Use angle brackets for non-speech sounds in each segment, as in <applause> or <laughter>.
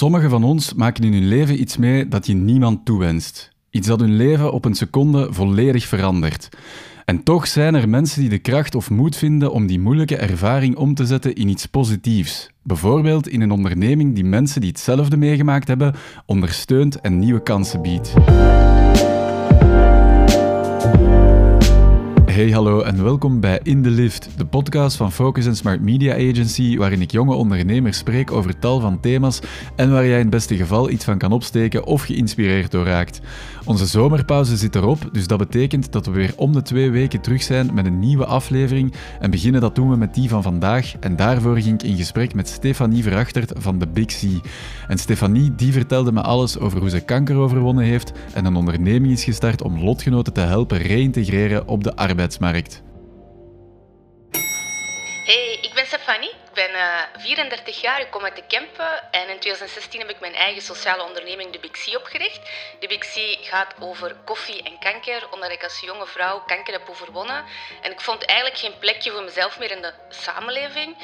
Sommigen van ons maken in hun leven iets mee dat je niemand toewenst. Iets dat hun leven op een seconde volledig verandert. En toch zijn er mensen die de kracht of moed vinden om die moeilijke ervaring om te zetten in iets positiefs. Bijvoorbeeld in een onderneming die mensen die hetzelfde meegemaakt hebben ondersteunt en nieuwe kansen biedt. Hey, hallo en welkom bij In the Lift, de podcast van Focus Smart Media Agency, waarin ik jonge ondernemers spreek over tal van thema's en waar jij in het beste geval iets van kan opsteken of geïnspireerd door raakt. Onze zomerpauze zit erop, dus dat betekent dat we weer om de twee weken terug zijn met een nieuwe aflevering en beginnen dat doen we met die van vandaag en daarvoor ging ik in gesprek met Stefanie Verachtert van The Big C. En Stefanie die vertelde me alles over hoe ze kanker overwonnen heeft en een onderneming is gestart om lotgenoten te helpen reïntegreren op de arbeidsmarkt. Hey, ik ben Stefanie. Ik ben uh, 34 jaar, ik kom uit de Kempen en in 2016 heb ik mijn eigen sociale onderneming, de Big opgericht. De Big gaat over koffie en kanker, omdat ik als jonge vrouw kanker heb overwonnen. En ik vond eigenlijk geen plekje voor mezelf meer in de samenleving.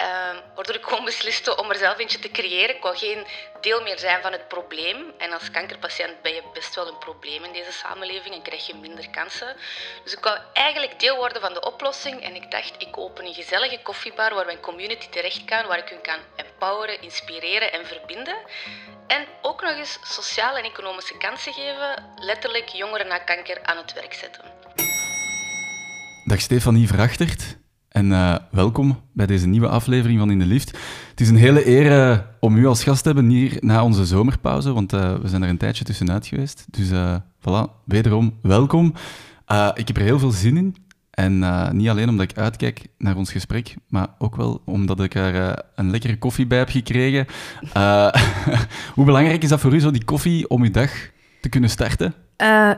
Uh, waardoor ik gewoon besliste om er zelf eentje te creëren. Ik wou geen deel meer zijn van het probleem. En als kankerpatiënt ben je best wel een probleem in deze samenleving en krijg je minder kansen. Dus ik wou eigenlijk deel worden van de oplossing. En ik dacht, ik open een gezellige koffiebar waar mijn community terecht kan, waar ik hun kan empoweren, inspireren en verbinden. En ook nog eens sociale en economische kansen geven, letterlijk jongeren na kanker aan het werk zetten. Dag Stefanie Verachtert. En uh, welkom bij deze nieuwe aflevering van In de Lift. Het is een hele eer uh, om u als gast te hebben hier na onze zomerpauze, want uh, we zijn er een tijdje tussenuit geweest. Dus voilà, wederom welkom. ik heb er heel veel zin in. En niet alleen omdat ik uitkijk naar ons gesprek, maar ook wel omdat ik er een lekkere koffie bij heb gekregen. <laughs> hoe belangrijk is dat voor u, zo die koffie, om uw dag te kunnen starten?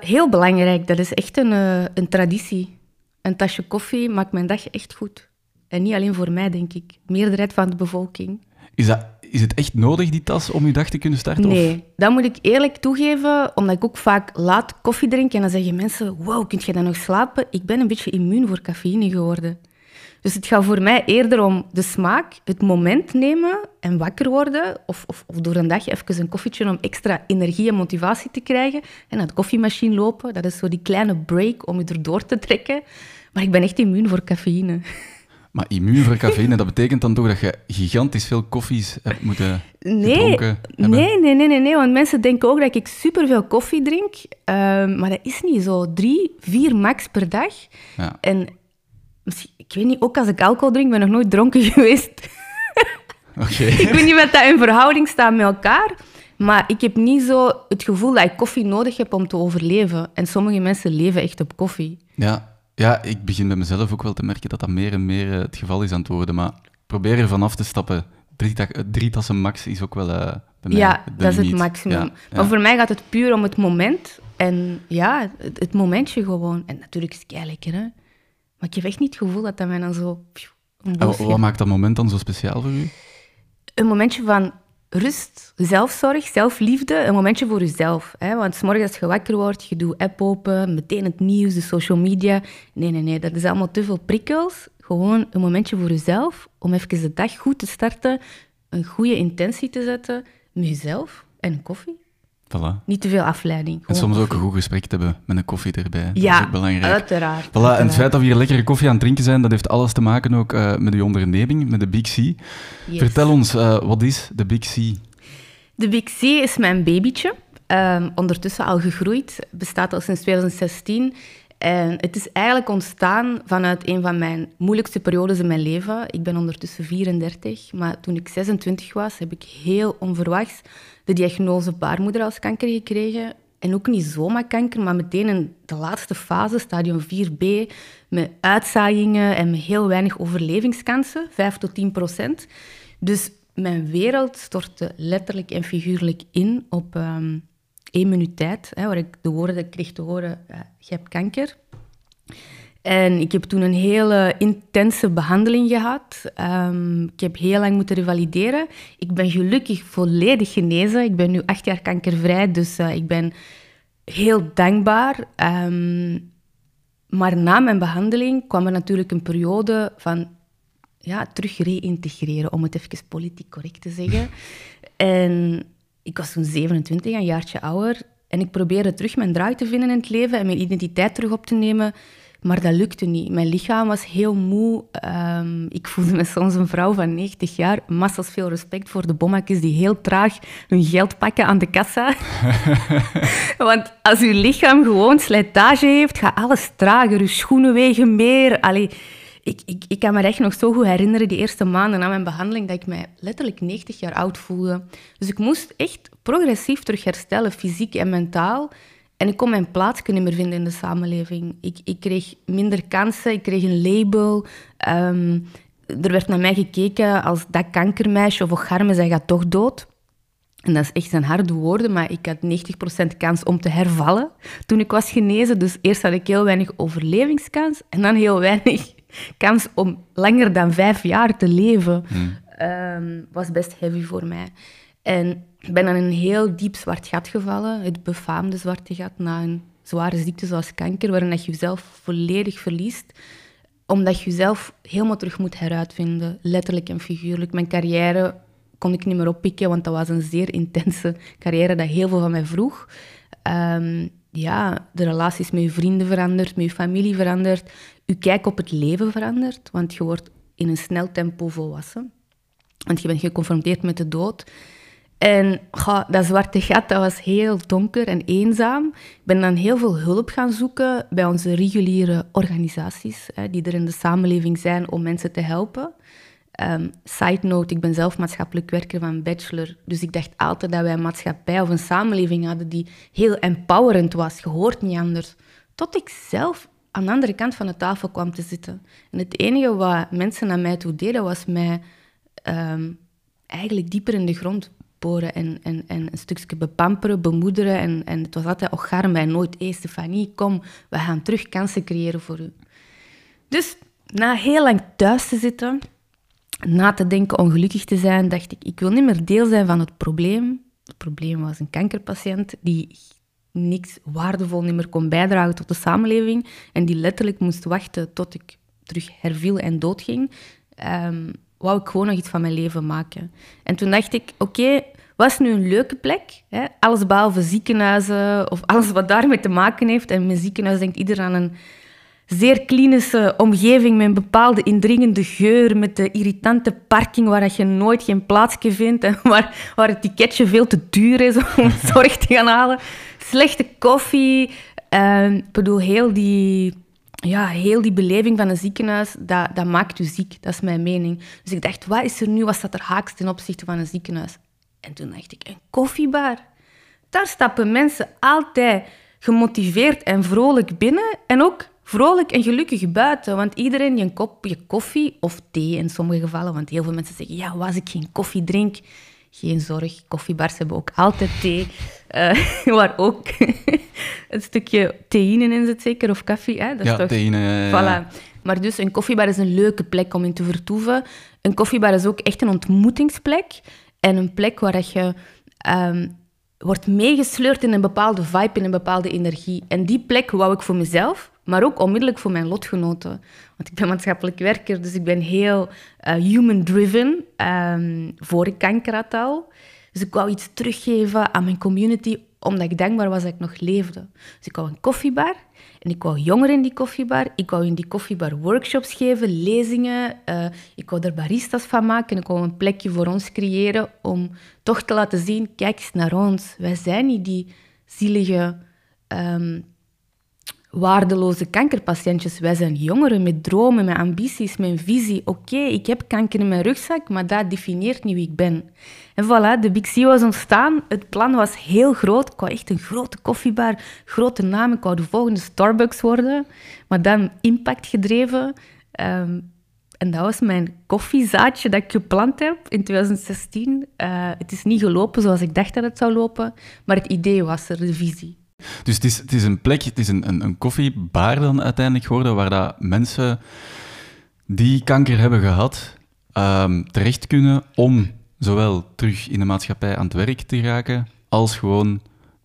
heel belangrijk. Dat is echt een, een traditie een tasje koffie maakt mijn dag echt goed. En niet alleen voor mij, denk ik. Meerderheid van de bevolking. Is, dat, is het echt nodig, die tas, om je dag te kunnen starten? Nee, of? dat moet ik eerlijk toegeven, omdat ik ook vaak laat koffie drink. En dan zeggen mensen, wow, kun je dan nog slapen? Ik ben een beetje immuun voor cafeïne geworden. Dus het gaat voor mij eerder om de smaak, het moment nemen en wakker worden. Of, of, of, door een dag even een koffietje om extra energie en motivatie te krijgen. En naar de koffiemachine lopen. Dat is zo die kleine break om je erdoor te trekken. Maar ik ben echt immuun voor cafeïne. Maar immuun voor <laughs> cafeïne, dat betekent dan toch dat je gigantisch veel koffies hebt moeten nee? Nee, nee, nee, nee, nee, want mensen denken ook dat ik superveel koffie drink. Uh, maar dat is niet zo. Drie, vier max per dag. Ja. En ik weet niet, ook als ik alcohol drink, ben ik nog nooit dronken <laughs> geweest. Oké. ik weet niet wat dat in verhouding staat met elkaar. Maar ik heb niet zo het gevoel dat ik koffie nodig heb om te overleven. En sommige mensen leven echt op koffie. Ja, ja, ik begin bij mezelf ook wel te merken dat dat meer en meer uh, het geval is aan het worden. Maar probeer er vanaf te stappen. Drie, drie tassen max is ook wel uh, bij mij Ja, dat is het maximum. Ja, Maar voor mij gaat het puur om het moment. En ja, het, het momentje gewoon. En natuurlijk is het lekker, hè. Maar ik heb echt niet het gevoel dat dat mij dan zo... pjoe, wat maakt dat moment dan zo speciaal voor u? een momentje van rust, zelfzorg, zelfliefde, een momentje voor jezelf. Hè? Want 's morgens als je wakker wordt, je doet app open, meteen het nieuws, de social media. Nee, nee, nee, dat is allemaal te veel prikkels. Gewoon een momentje voor jezelf, om even de dag goed te starten, een goede intentie te zetten met jezelf en een koffie. Voilà. Niet te veel afleiding. En soms ook een goed gesprek te hebben met een koffie erbij. Dat is Ja, ook belangrijk. uiteraard. Voilà, en uiteraard. het feit dat we hier lekkere koffie aan het drinken zijn, dat heeft alles te maken ook eh, met uw onderneming, met de Big C. Yes. Vertel ons, eh, wat is de Big C? De Big C is mijn babytje. Ehm, ondertussen al gegroeid. Bestaat al sinds 2016. En het is eigenlijk ontstaan vanuit een van mijn moeilijkste periodes in mijn leven. Ik ben ondertussen 34, maar toen ik 26 was, heb ik heel onverwachts de diagnose baarmoederhalskanker gekregen. En ook niet zomaar kanker, maar meteen in de laatste fase, stadium 4b, met uitzaaiingen en met heel weinig overlevingskansen, 5 tot 10 procent. Dus mijn wereld stortte letterlijk en figuurlijk in op ehm, één minuut tijd, hè, waar ik de woorden kreeg te horen, je hebt kanker. En ik heb toen een hele intense behandeling gehad. Ehm, ik heb heel lang moeten revalideren. Ik ben gelukkig volledig genezen. Ik ben nu acht jaar kankervrij, dus eh, ik ben heel dankbaar. Ehm, maar na mijn behandeling kwam er natuurlijk een periode van ja, terug reïntegreren, om het even politiek correct te zeggen. <laughs> En ik was toen 27, een jaartje ouder. En ik probeerde terug mijn draai te vinden in het leven en mijn identiteit terug op te nemen. Maar dat lukte niet. Mijn lichaam was heel moe. Ehm, ik voelde me soms een vrouw van 90 jaar. Massas veel respect voor de bommakjes die heel traag hun geld pakken aan de kassa. <laughs> Want als uw lichaam gewoon slijtage heeft, gaat alles trager. Uw schoenen wegen meer. Allee, ik, ik, ik kan me echt nog zo goed herinneren, die eerste maanden na mijn behandeling, dat ik mij letterlijk 90 jaar oud voelde. Dus ik moest echt progressief terug herstellen, fysiek en mentaal. En ik kon mijn plaats niet meer vinden in de samenleving. Ik, ik kreeg minder kansen, ik kreeg een label. Ehm, er werd naar mij gekeken als dat kankermeisje of ocharme, zij gaat toch dood. En dat is echt zijn harde woorden, maar ik had 90% kans om te hervallen toen ik was genezen. Dus eerst had ik heel weinig overlevingskans en dan heel weinig kans om langer dan vijf jaar te leven. Hmm. Um, was best heavy voor mij. En ik ben dan in een heel diep zwart gat gevallen, het befaamde zwarte gat, na een zware ziekte zoals kanker, waarin je jezelf volledig verliest, omdat je jezelf helemaal terug moet heruitvinden, letterlijk en figuurlijk. Mijn carrière kon ik niet meer oppikken, want dat was een zeer intense carrière dat heel veel van mij vroeg. Um, ja, de relaties met je vrienden verandert, met je familie verandert, je kijk op het leven verandert, want je wordt in een snel tempo volwassen. Want je bent geconfronteerd met de dood. En dat zwarte gat dat was heel donker en eenzaam. Ik ben dan heel veel hulp gaan zoeken bij onze reguliere organisaties, hè, die er in de samenleving zijn om mensen te helpen. Um, side note, ik ben zelf maatschappelijk werker van bachelor, dus ik dacht altijd dat wij een maatschappij of een samenleving hadden die heel empowerend was. Je hoort niet anders. Tot ik zelf aan de andere kant van de tafel kwam te zitten. En het enige wat mensen naar mij toe deden, was mij um, eigenlijk dieper in de grond boren en, en, en een stukje bepamperen, bemoederen. En, en het was altijd, gaar mij nooit. Hé, Stefanie, kom, we gaan terug kansen creëren voor u. Dus na heel lang thuis te zitten, na te denken ongelukkig te zijn, dacht ik, ik wil niet meer deel zijn van het probleem. Het probleem was een kankerpatiënt die niks waardevol niet meer kon bijdragen tot de samenleving en die letterlijk moest wachten tot ik terug herviel en doodging. Um, wou ik gewoon nog iets van mijn leven maken. En toen dacht ik, oké, okay, wat is nu een leuke plek? Hè? Alles behalve ziekenhuizen of alles wat daarmee te maken heeft. En mijn ziekenhuis denkt ieder aan een zeer klinische omgeving met een bepaalde indringende geur, met de irritante parking waar je nooit geen plaatsje vindt en <laughs> waar, waar het ticketje veel te duur is om <laughs> zorg te gaan halen. Slechte koffie. Uh, ik bedoel, heel die ja, heel die beleving van een ziekenhuis, dat, dat maakt u ziek. Dat is mijn mening. Dus ik dacht, wat is er nu, wat staat er haaks ten opzichte van een ziekenhuis? En toen dacht ik, een koffiebar. Daar stappen mensen altijd gemotiveerd en vrolijk binnen en ook vrolijk en gelukkig buiten. Want iedereen die een kopje koffie of thee in sommige gevallen, want heel veel mensen zeggen, ja, als ik geen koffie drink, geen zorg, koffiebars hebben ook altijd thee, uh, <laughs> waar ook <laughs> een stukje theïne in zit, zeker, of koffie. Hè? Dat ja, is toch... theïne. Voilà. Maar dus een koffiebar is een leuke plek om in te vertoeven. Een koffiebar is ook echt een ontmoetingsplek en een plek waar je um, wordt meegesleurd in een bepaalde vibe, in een bepaalde energie. En die plek wou ik voor mezelf, maar ook onmiddellijk voor mijn lotgenoten. Want ik ben maatschappelijk werker, dus ik ben heel uh, human-driven. Um, voor ik kanker had al. Dus ik wou iets teruggeven aan mijn community, omdat ik dankbaar was dat ik nog leefde. Dus ik wou een koffiebar en ik wou jongeren in die koffiebar. Ik wou in die koffiebar workshops geven, lezingen. Uh, ik wou er baristas van maken. Ik wou een plekje voor ons creëren om toch te laten zien, kijk eens naar ons. Wij zijn niet die zielige um, waardeloze kankerpatiëntjes. Wij zijn jongeren met dromen, met ambities, met een visie. Oké, ik heb kanker in mijn rugzak, maar dat definieert niet wie ik ben. En voilà, de Big C was ontstaan. Het plan was heel groot. Ik echt een grote koffiebar, grote naam. Ik de volgende Starbucks worden, maar dan impactgedreven. Um, en dat was mijn koffiezaadje dat ik geplant heb in 2016. Uh, het is niet gelopen zoals ik dacht dat het zou lopen, maar het idee was er, de visie. Dus het is, het is een plek, het is een, een, een koffiebar dan uiteindelijk geworden, waar dat mensen die kanker hebben gehad, um, terecht kunnen om zowel terug in de maatschappij aan het werk te raken, als gewoon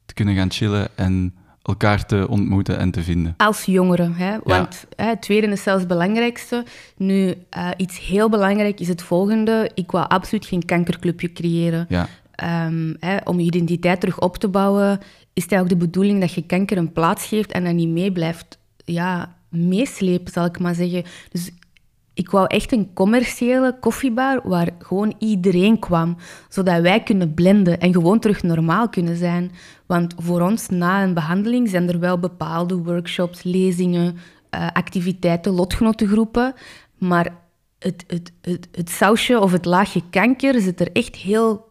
te kunnen gaan chillen en elkaar te ontmoeten en te vinden. Als jongeren, hè? want hè, het tweede is zelfs het belangrijkste. Nu, uh, iets heel belangrijk is het volgende. Ik wou absoluut geen kankerclubje creëren. Ja. Ehm, hè, om je identiteit terug op te bouwen, is het ook de bedoeling dat je kanker een plaats geeft en dat niet mee blijft ja, meeslepen, zal ik maar zeggen. Dus ik wou echt een commerciële koffiebar waar gewoon iedereen kwam, zodat wij kunnen blenden en gewoon terug normaal kunnen zijn. Want voor ons na een behandeling zijn er wel bepaalde workshops, lezingen, uh, activiteiten, lotgenotengroepen, maar het, het, het, het sausje of het laagje kanker zit er echt heel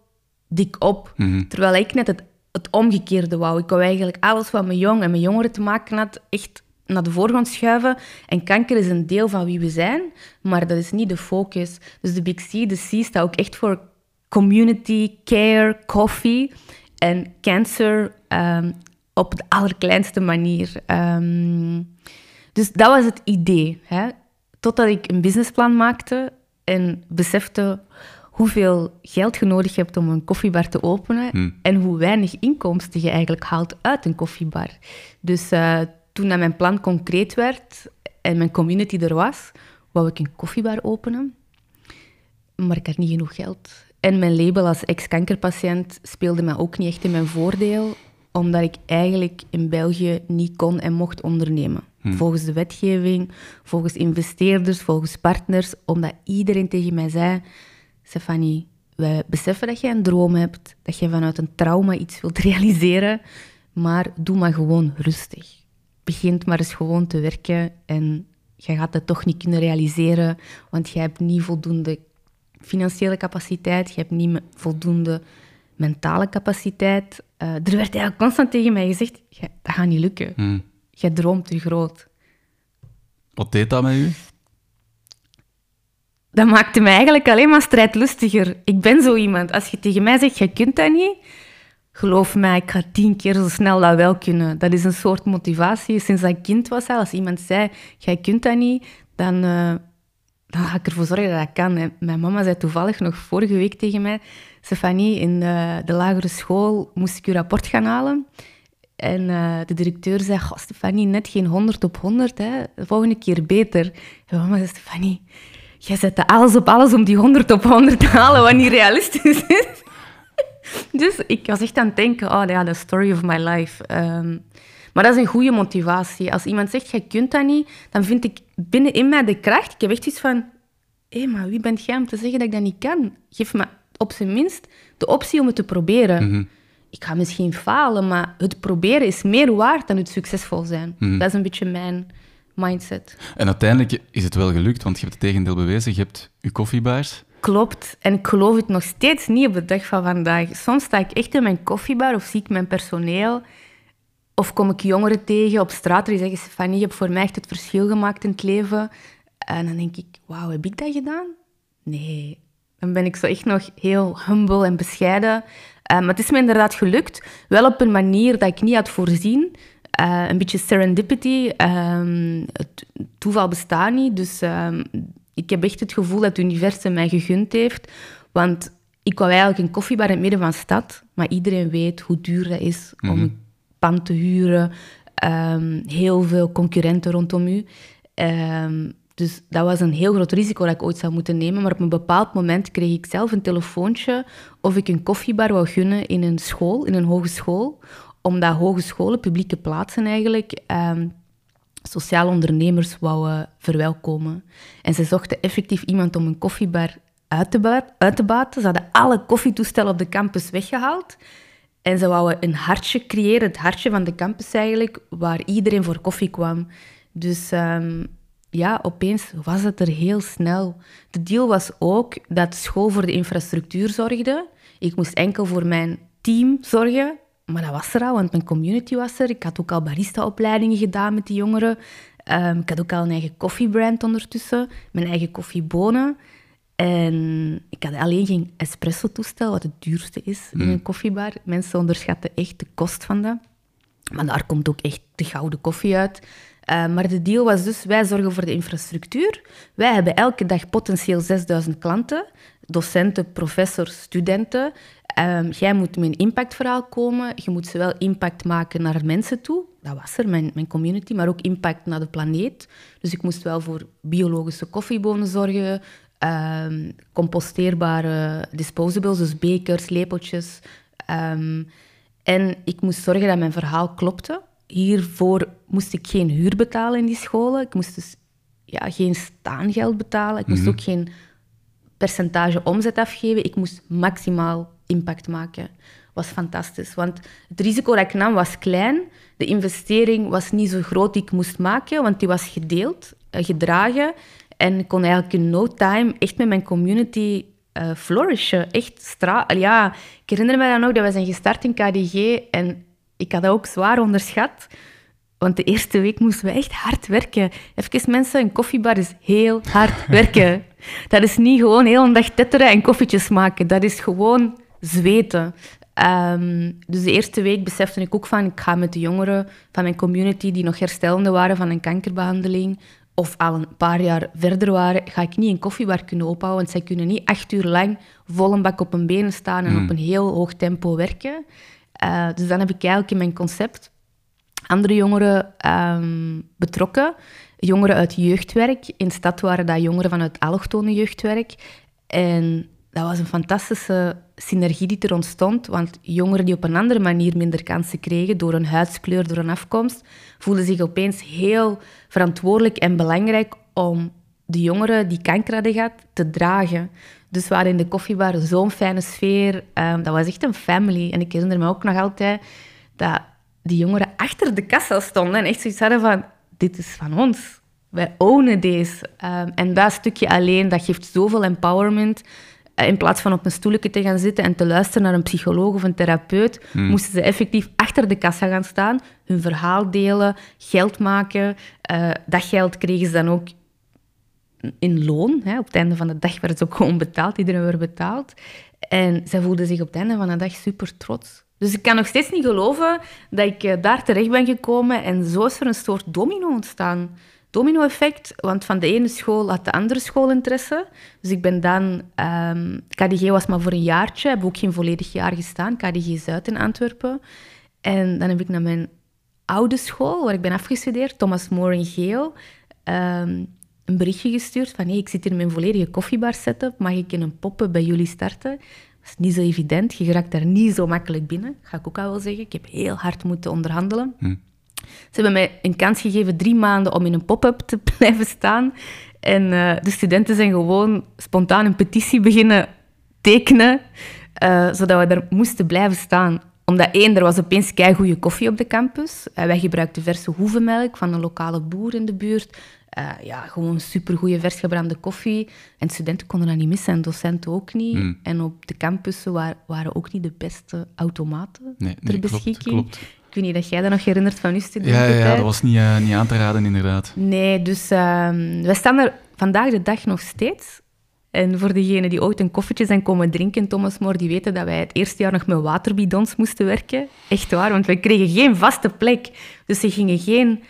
dik op. Mhm. Terwijl ik net het, het omgekeerde wou. Ik wou eigenlijk alles wat met jong en met jongeren te maken had, echt naar de voorgrond schuiven. En kanker is een deel van wie we zijn, maar dat is niet de focus. Dus de Big C, de C staat ook echt voor community, care, coffee en cancer um, op de allerkleinste manier. Um, dus dat was het idee. Hè? Totdat ik een businessplan maakte en besefte hoeveel geld je nodig hebt om een koffiebar te openen hmm. en hoe weinig inkomsten je eigenlijk haalt uit een koffiebar. Dus uh, toen dat mijn plan concreet werd en mijn community er was, wou ik een koffiebar openen. Maar ik had niet genoeg geld. En mijn label als ex-kankerpatiënt speelde mij ook niet echt in mijn voordeel, omdat ik eigenlijk in België niet kon en mocht ondernemen. Hm. Volgens de wetgeving, volgens investeerders, volgens partners, omdat iedereen tegen mij zei: Stefanie, wij beseffen dat je een droom hebt, dat je vanuit een trauma iets wilt <laughs> realiseren, maar doe maar gewoon rustig begint maar eens gewoon te werken en je gaat het toch niet kunnen realiseren, want je hebt niet voldoende financiële capaciteit, je hebt niet voldoende mentale capaciteit. Uh, er werd eigenlijk constant tegen mij gezegd, dat gaat niet lukken. Hmm. Je droomt te groot. Wat deed dat met u? Dat maakte me eigenlijk alleen maar strijdlustiger. Ik ben zo iemand. Als je tegen mij zegt, je kunt dat niet, geloof mij, ik ga tien keer zo snel dat wel kunnen. Dat is een soort motivatie. Sinds ik kind was, als iemand zei, jij kunt dat niet, dan, dan ga ik ervoor zorgen dat ik kan. Mijn mama zei toevallig nog vorige week tegen mij, Stefanie, in de, de lagere school moest ik je rapport gaan halen. En uh, de directeur zei, Stefanie, net geen 100 op 100, hè. de volgende keer beter. En mama zei, Stefanie, jij zet alles op alles om die 100 op 100 te halen, wat niet realistisch is. <laughs> dus ik was echt aan het denken, oh ja, the story of my life. Ehm, maar dat is een goede motivatie. Als iemand zegt, jij kunt dat niet, dan vind ik binnenin mij de kracht. Ik heb echt iets van, hé, maar wie bent jij om te zeggen dat ik dat niet kan? Geef me op zijn minst de optie om het te proberen. Mhm. Ik ga misschien falen, maar het proberen is meer waard dan het succesvol zijn. Mhm. Dat is een beetje mijn mindset. En uiteindelijk is het wel gelukt, want je hebt het tegendeel bewezen. Je hebt je koffiebaars Klopt. En ik geloof het nog steeds niet op de dag van vandaag. Soms sta ik echt in mijn koffiebar of zie ik mijn personeel. Of kom ik jongeren tegen op straat die zeggen... Stefanie, je hebt voor mij echt het verschil gemaakt in het leven. En dan denk ik, wauw, heb ik dat gedaan? Nee. Dan ben ik zo echt nog heel humble en bescheiden. Uh, maar het is me inderdaad gelukt. Wel op een manier dat ik niet had voorzien. Uh, een beetje serendipity. Het toeval bestaat niet. Dus ehm, ik heb echt het gevoel dat het universum mij gegund heeft. Want ik wou eigenlijk een koffiebar in het midden van de stad. Maar iedereen weet hoe duur dat is om mhm. een pand te huren. Um, heel veel concurrenten rondom u. Dus dat was een heel groot risico dat ik ooit zou moeten nemen. Maar op een bepaald moment kreeg ik zelf een telefoontje of ik een koffiebar wou gunnen in een school, in een hogeschool. Omdat hogescholen, publieke plaatsen eigenlijk, um, sociale ondernemers wouden verwelkomen. En ze zochten effectief iemand om een koffiebar uit te, uit te baten. Ze hadden alle koffietoestellen op de campus weggehaald. En ze wouden een hartje creëren, het hartje van de campus eigenlijk, waar iedereen voor koffie kwam. Dus um, ja, opeens was het er heel snel. De deal was ook dat school voor de infrastructuur zorgde. Ik moest enkel voor mijn team zorgen. Maar dat was er al, want mijn community was er. Ik had ook al barista-opleidingen gedaan met die jongeren. Um, ik had ook al een eigen koffiebrand ondertussen, mijn eigen koffiebonen. En ik had alleen geen espresso-toestel, wat het duurste is in hmm. een koffiebar. Mensen onderschatten echt de kost van dat. Maar daar komt ook echt de gouden koffie uit. Uh, maar de deal was dus, wij zorgen voor de infrastructuur. Wij hebben elke dag potentieel 6000 klanten. Docenten, professors, studenten. Um, jij moet met een impactverhaal komen. Je moet zowel impact maken naar mensen toe. Dat was er, mijn, mijn community. Maar ook impact naar de planeet. Dus ik moest wel voor biologische koffiebonen zorgen. ehm, composteerbare disposables, dus bekers, lepeltjes. Ehm, en ik moest zorgen dat mijn verhaal klopte. Hiervoor moest ik geen huur betalen in die scholen. Ik moest dus ja, geen staangeld betalen. Ik moest Mhm. ook geen percentage omzet afgeven. Ik moest maximaal impact maken. was fantastisch. Want het risico dat ik nam was klein. De investering was niet zo groot die ik moest maken, want die was gedeeld, eh, gedragen. En ik kon eigenlijk in no time echt met mijn community eh, flourishen. Echt stra... Ja, ik herinner me dan ook dat we zijn gestart in KDG en ik had dat ook zwaar onderschat. Want de eerste week moesten we echt hard werken. Even mensen, een koffiebar is heel hard <laughs> werken. Dat is niet gewoon heel een dag tetteren en koffietjes maken. Dat is gewoon zweten. Ehm, dus de eerste week besefte ik ook van, ik ga met de jongeren van mijn community die nog herstellende waren van een kankerbehandeling of al een paar jaar verder waren, ga ik niet een koffiebar kunnen ophouden, want zij kunnen niet acht uur lang vol een bak op hun benen staan en op een heel hoog tempo werken. Eh, dus dan heb ik eigenlijk in mijn concept andere jongeren ehm, betrokken. Jongeren uit jeugdwerk. In stad waren dat jongeren vanuit allochtone jeugdwerk. En dat was een fantastische synergie die er ontstond. Want jongeren die op een andere manier minder kansen kregen, door hun huidskleur, door hun afkomst, voelden zich opeens heel verantwoordelijk en belangrijk om de jongeren die kanker hadden gehad te dragen. Dus we hadden in de koffiebar zo'n fijne sfeer. Ehm, dat was echt een family. En ik herinner me ook nog altijd dat die jongeren achter de kassa stonden en echt zoiets hadden van, dit is van ons. Wij ownen deze. Ehm, en dat stukje alleen, dat geeft zoveel empowerment. Eh, in plaats van op een stoelje te gaan zitten en te luisteren naar een psycholoog of een therapeut, moesten ze effectief achter de kassa gaan staan, hun verhaal delen, geld maken. Eh, dat geld kregen ze dan ook in loon. Hè. Op het einde van de dag werd het ook gewoon betaald. Iedereen werd betaald. En zij voelden zich op het einde van de dag super trots. Dus ik kan nog steeds niet geloven dat ik eh, daar terecht ben gekomen. En zo is er een soort domino ontstaan. Domino-effect, want van de ene school had de andere school interesse. Dus ik ben dan... ehm, KDG was maar voor een jaartje. Heb ook geen volledig jaar gestaan. KDG Zuid in Antwerpen. En dan heb ik naar mijn oude school, waar ik ben afgestudeerd, Thomas More in Geel, ehm, een berichtje gestuurd van hey, ik zit hier in mijn volledige koffiebar setup, mag ik in een poppen bij jullie starten? Dat is niet zo evident, je geraakt daar niet zo makkelijk binnen, ga ik ook al wel zeggen. Ik heb heel hard moeten onderhandelen. Ze hebben mij een kans gegeven drie maanden om in een pop-up te <laughs> blijven staan. En eh, de studenten zijn gewoon spontaan een petitie beginnen tekenen, eh, zodat we daar moesten blijven staan. Omdat één, er was opeens goede koffie op de campus. Eh, wij gebruikten verse hoevenmelk van een lokale boer in de buurt. Eh, ja, gewoon supergoeie versgebrande koffie. En studenten konden dat niet missen en docenten ook niet. En op de campussen wa- waren ook niet de beste automaten Nee, ter nee, beschikking. klopt. Ik weet niet dat jij dat nog herinnert van je Ja, studententijd. ja, ja, dat was niet, eh, niet aan te raden, inderdaad. Nee, dus ehm wij staan er vandaag de dag nog steeds. En voor degenen die ooit een koffietje zijn komen drinken in Thomas More, die weten dat wij het eerste jaar nog met waterbidons moesten werken. Echt waar, want wij kregen geen vaste plek. Dus ze gingen geen,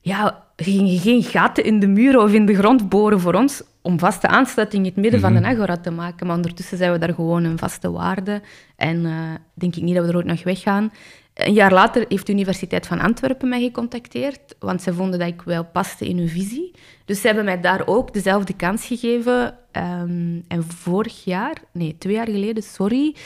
ja, gingen geen gaten in de muren of in de grond boren voor ons om vaste aansluiting in het midden van de agora te maken. Maar ondertussen zijn we daar gewoon een vaste waarde. En eh, denk ik niet dat we er ooit nog weggaan. Een jaar later heeft de Universiteit van Antwerpen mij gecontacteerd, want ze vonden dat ik wel paste in hun visie. Dus ze hebben mij daar ook dezelfde kans gegeven. Ehm, en vorig jaar, nee, twee jaar geleden, sorry,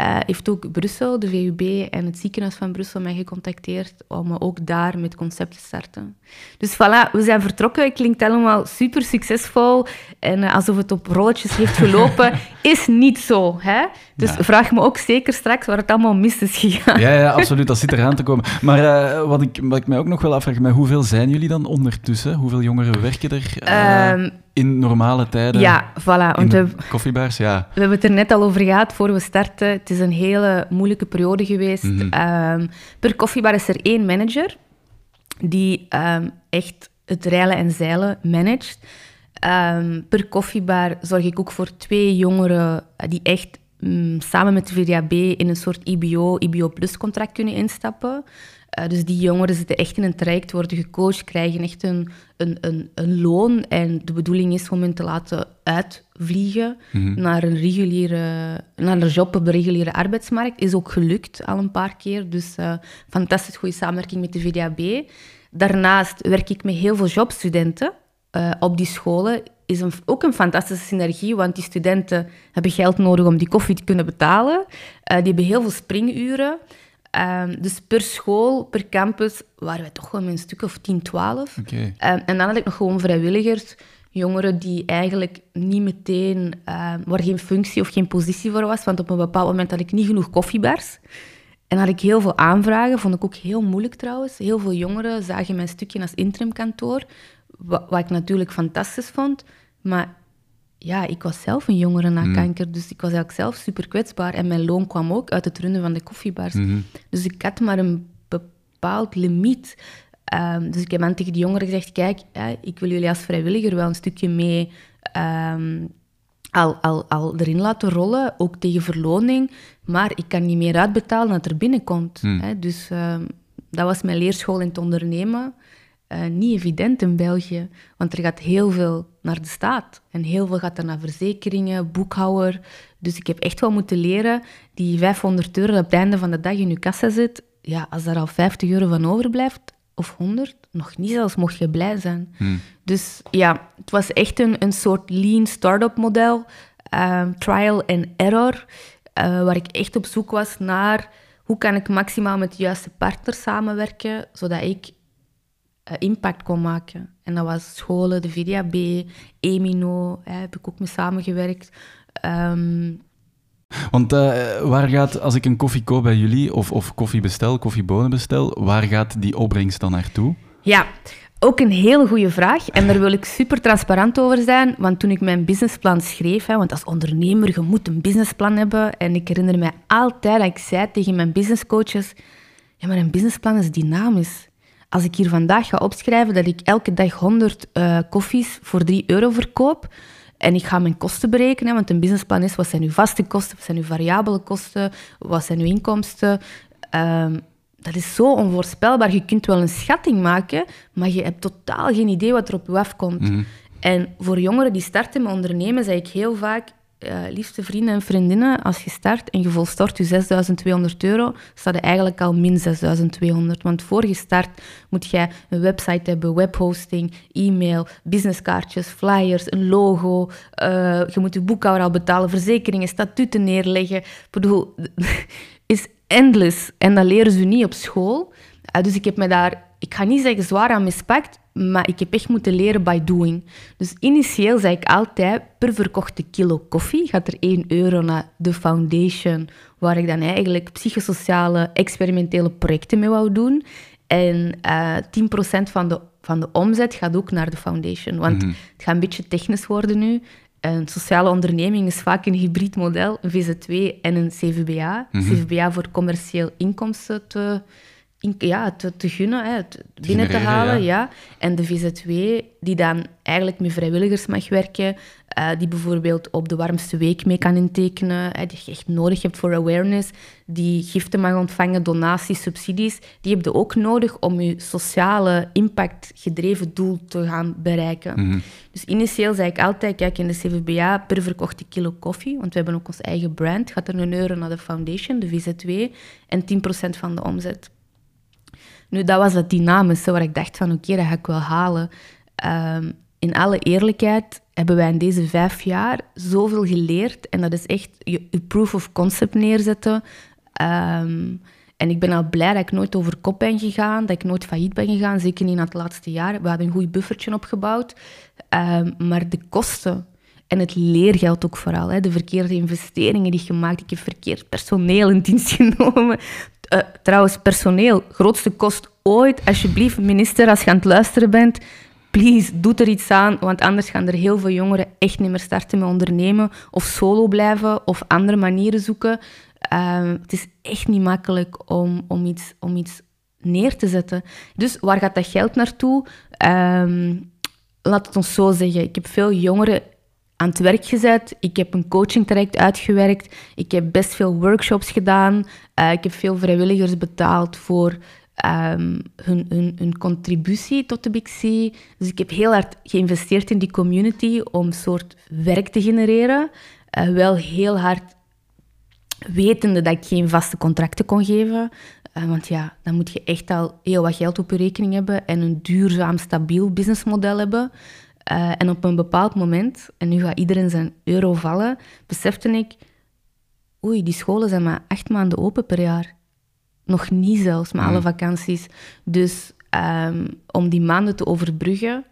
eh, heeft ook Brussel, de VUB en het ziekenhuis van Brussel mij gecontacteerd om ook daar met concept te starten. Dus voilà, we zijn vertrokken. Het klinkt allemaal super succesvol en eh, alsof het op rolletjes heeft gelopen. <laughs> is niet zo, hè? Dus Ja. vraag me ook zeker straks waar het allemaal mis is gegaan. Ja, ja, absoluut, dat zit eraan te komen. Maar eh, wat, ik, wat ik mij ook nog wel afvraag, met hoeveel zijn jullie dan ondertussen? Hoeveel jongeren werken er eh, Ehm, in normale tijden? ja, voilà. Want we, koffiebars, ja. We hebben het er net al over gehad voor we starten. Het is een hele moeilijke periode geweest. Mhm. Ehm, per koffiebar is er één manager die ehm, echt het reilen en zeilen managt. Ehm, per koffiebar zorg ik ook voor twee jongeren die echt mm, samen met de VDAB in een soort IBO, IBO Plus contract kunnen instappen. Eh, dus die jongeren zitten echt in een traject, worden gecoacht, krijgen echt een, een, een, een loon. En de bedoeling is om hen te laten uitvliegen naar, een reguliere, naar een job op de reguliere arbeidsmarkt. Is ook gelukt al een paar keer. Dus eh, fantastisch goede samenwerking met de VDAB. Daarnaast werk ik met heel veel jobstudenten eh, op die scholen. is een, ook een fantastische synergie, want die studenten hebben geld nodig om die koffie te kunnen betalen. Uh, die hebben heel veel springuren. Um, dus per school, per campus, waren wij toch wel met een stuk of 10, 12. Okay. Um, en dan had ik nog gewoon vrijwilligers, jongeren die eigenlijk niet meteen, um, waar geen functie of geen positie voor was, want op een bepaald moment had ik niet genoeg koffiebars. En had ik heel veel aanvragen, vond ik ook heel moeilijk trouwens. Heel veel jongeren zagen mijn stukje als interimkantoor, wat, wat ik natuurlijk fantastisch vond. Maar ja, ik was zelf een jongere na mm. kanker, dus ik was eigenlijk zelf super kwetsbaar. En mijn loon kwam ook uit het runnen van de koffiebars. Mhm. Dus ik had maar een bepaald limiet. Um, dus ik heb aan tegen die jongeren gezegd, kijk, ik wil jullie als vrijwilliger wel een stukje mee um, al, al, al erin laten rollen, ook tegen verloning. Maar ik kan niet meer uitbetalen dat er binnenkomt. Mm. Hè? Dus um, dat was mijn leerschool in het ondernemen. Uh, niet evident in België, want er gaat heel veel naar de staat. En heel veel gaat er naar verzekeringen, boekhouder. Dus ik heb echt wel moeten leren, die 500 euro dat op het einde van de dag in je kassa zit, ja, als daar al 50 euro van overblijft, of 100, nog niet zelfs mocht je blij zijn. Hmm. Dus ja, het was echt een, een soort lean startup model, um, trial and error, uh, waar ik echt op zoek was naar hoe kan ik maximaal met de juiste partner samenwerken, zodat ik impact kon maken. En dat was scholen, de VDAB, Emino, hè, heb ik ook mee samengewerkt. Um, want uh, waar gaat, als ik een koffie koop bij jullie, of, of koffie bestel, koffiebonen bestel, waar gaat die opbrengst dan naartoe? Ja, ook een hele goede vraag. En daar wil ik super transparant over zijn. Want toen ik mijn businessplan schreef, hè, want als ondernemer, je moet een businessplan hebben. En ik herinner mij altijd dat ik zei tegen mijn businesscoaches, ja, maar een businessplan is dynamisch. Als ik hier vandaag ga opschrijven dat ik elke dag 100 uh, eh, koffies voor 3 euro verkoop, en ik ga mijn kosten berekenen, want een businessplan is wat zijn uw vaste kosten, wat zijn uw variabele kosten, wat zijn uw inkomsten. Um, dat is zo onvoorspelbaar. Je kunt wel een schatting maken, maar je hebt totaal geen idee wat er op je afkomt. Mm En voor jongeren die starten met ondernemen, zeg ik heel vaak, uh, liefste vrienden en vriendinnen, als je start en je volstort je 6200 euro, staat je eigenlijk al min 6200. Want voor je start moet jij een website hebben, webhosting, e-mail, businesskaartjes, flyers, een logo. Uh, je moet je boekhouder al betalen, verzekeringen, statuten neerleggen. Ik bedoel, <laughs> is endless. En dat leren ze niet op school. Uh, dus ik heb me daar, ik ga niet zeggen zwaar aan mispakt, maar ik heb echt moeten leren by doing. Dus initieel zei ik altijd, per verkochte kilo koffie gaat er 1 euro naar de foundation, waar ik dan eigenlijk psychosociale, experimentele projecten mee wou doen. En uh, eh, 10% van de, van de omzet gaat ook naar de foundation. Want Mhm. het gaat een beetje technisch worden nu. Een sociale onderneming is vaak een hybrid model, een VZ2 en een CVBA. Mhm. CVBA voor commercieel inkomsten te, in- ja, te, te gunnen, hè, te- binnen te halen. ja. Ja. En de VZ2, die dan eigenlijk met vrijwilligers mag werken, eh, die bijvoorbeeld op de warmste week mee kan intekenen, hè, die je echt nodig hebt voor awareness, die giften mag ontvangen, donaties, subsidies, die heb je ook nodig om je sociale impactgedreven doel te gaan bereiken. Mhm. Dus initieel zei ik altijd, kijk, in de CVBA per verkochte kilo koffie, want we hebben ook ons eigen brand, gaat er een euro naar de foundation, de VZ2, en 10% van de omzet. Nu, dat was het dynamische waar ik dacht van, oké, dat ga ik wel halen. Ehm, in alle eerlijkheid hebben wij in deze vijf jaar zoveel geleerd. En dat is echt je, je proof of concept neerzetten. Ehm, en ik ben al blij dat ik nooit over kop ben gegaan, dat ik nooit failliet ben gegaan, zeker niet in het laatste jaar. We hadden een goed buffertje opgebouwd. Ehm, maar de kosten en het leergeld ook vooral, hè, de verkeerde investeringen die gemaakt. Ik heb verkeerd personeel in dienst <laughs> genomen. Eh, trouwens, personeel, grootste kost ooit. Alsjeblieft, minister, als je aan het luisteren bent, please, doe er iets aan, want anders gaan er heel veel jongeren echt niet meer starten met ondernemen of solo blijven of andere manieren zoeken. Ehm, het is echt niet makkelijk om, om, iets, om iets neer te zetten. Dus waar gaat dat geld naartoe? Ehm, laat het ons zo zeggen. Ik heb veel jongeren aan het werk gezet. Ik heb een coachingtraject uitgewerkt. Ik heb best veel workshops gedaan. Eh, ik heb veel vrijwilligers betaald voor ehm, hun, hun, hun contributie tot de Big C. Dus ik heb heel hard geïnvesteerd in die community om een soort werk te genereren. Eh, wel heel hard wetende dat ik geen vaste contracten kon geven. Eh, want ja, dan moet je echt al heel wat geld op je rekening hebben en een duurzaam, stabiel businessmodel hebben. Eh, en op een bepaald moment, en nu gaat iedereen zijn euro vallen, besefte ik, oei, die scholen zijn maar acht maanden open per jaar. Nog niet zelfs, met alle Mm. vakanties. Dus ehm, om die maanden te overbruggen,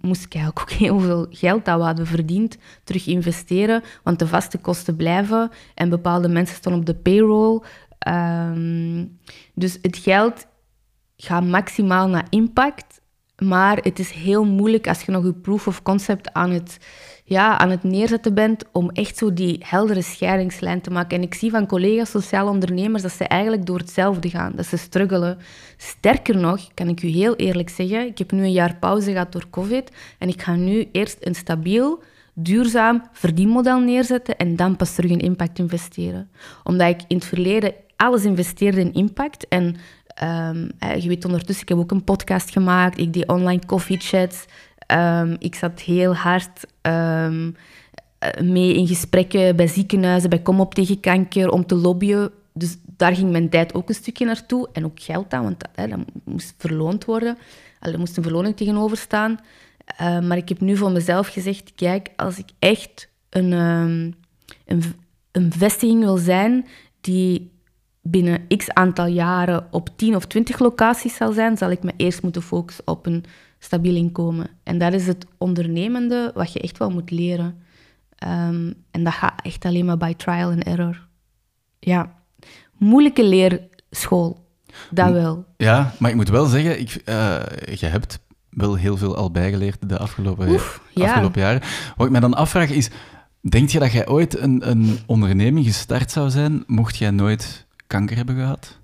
moest ik eigenlijk ook <laughs> heel veel geld dat we hadden verdiend terug investeren, want de vaste kosten blijven en bepaalde mensen staan op de payroll. Ehm, dus het geld gaat maximaal naar impact, maar het is heel moeilijk als je nog je proof of concept aan het, ja, aan het neerzetten bent om echt zo die heldere scheidingslijn te maken. En ik zie van collega's sociale ondernemers dat ze eigenlijk door hetzelfde gaan, dat ze struggelen. Sterker nog, kan ik u heel eerlijk zeggen, ik heb nu een jaar pauze gehad door COVID en ik ga nu eerst een stabiel, duurzaam verdienmodel neerzetten en dan pas terug in impact investeren. Omdat ik in het verleden alles investeerde in impact en ehm, eh, je weet ondertussen, ik heb ook een podcast gemaakt, ik deed online coffeechats, Ehm ik zat heel hard ehm, eh, mee in gesprekken bij ziekenhuizen, bij Kom op tegen kanker, om te lobbyen. Dus daar ging mijn tijd ook een stukje naartoe. En ook geld aan, want dat, hè, moest verloond worden. Allee, Er moest een verloning tegenover staan. Maar ik heb nu voor mezelf gezegd, kijk, als ik echt een, een, een vestiging wil zijn die binnen x aantal jaren op 10 of 20 locaties zal zijn, zal ik me eerst moeten focussen op een stabiel inkomen. En dat is het ondernemende wat je echt wel moet leren. Ehm, en dat gaat echt alleen maar by trial and error. Ja, moeilijke leerschool. Dat wel. Ja, maar ik moet wel zeggen, ik, eh, je hebt wel heel veel al bijgeleerd de afgelopen, Oef, ja. afgelopen jaren. Wat ik me dan afvraag is, denk je dat jij ooit een, een onderneming gestart zou zijn, mocht jij nooit kanker hebben gehad?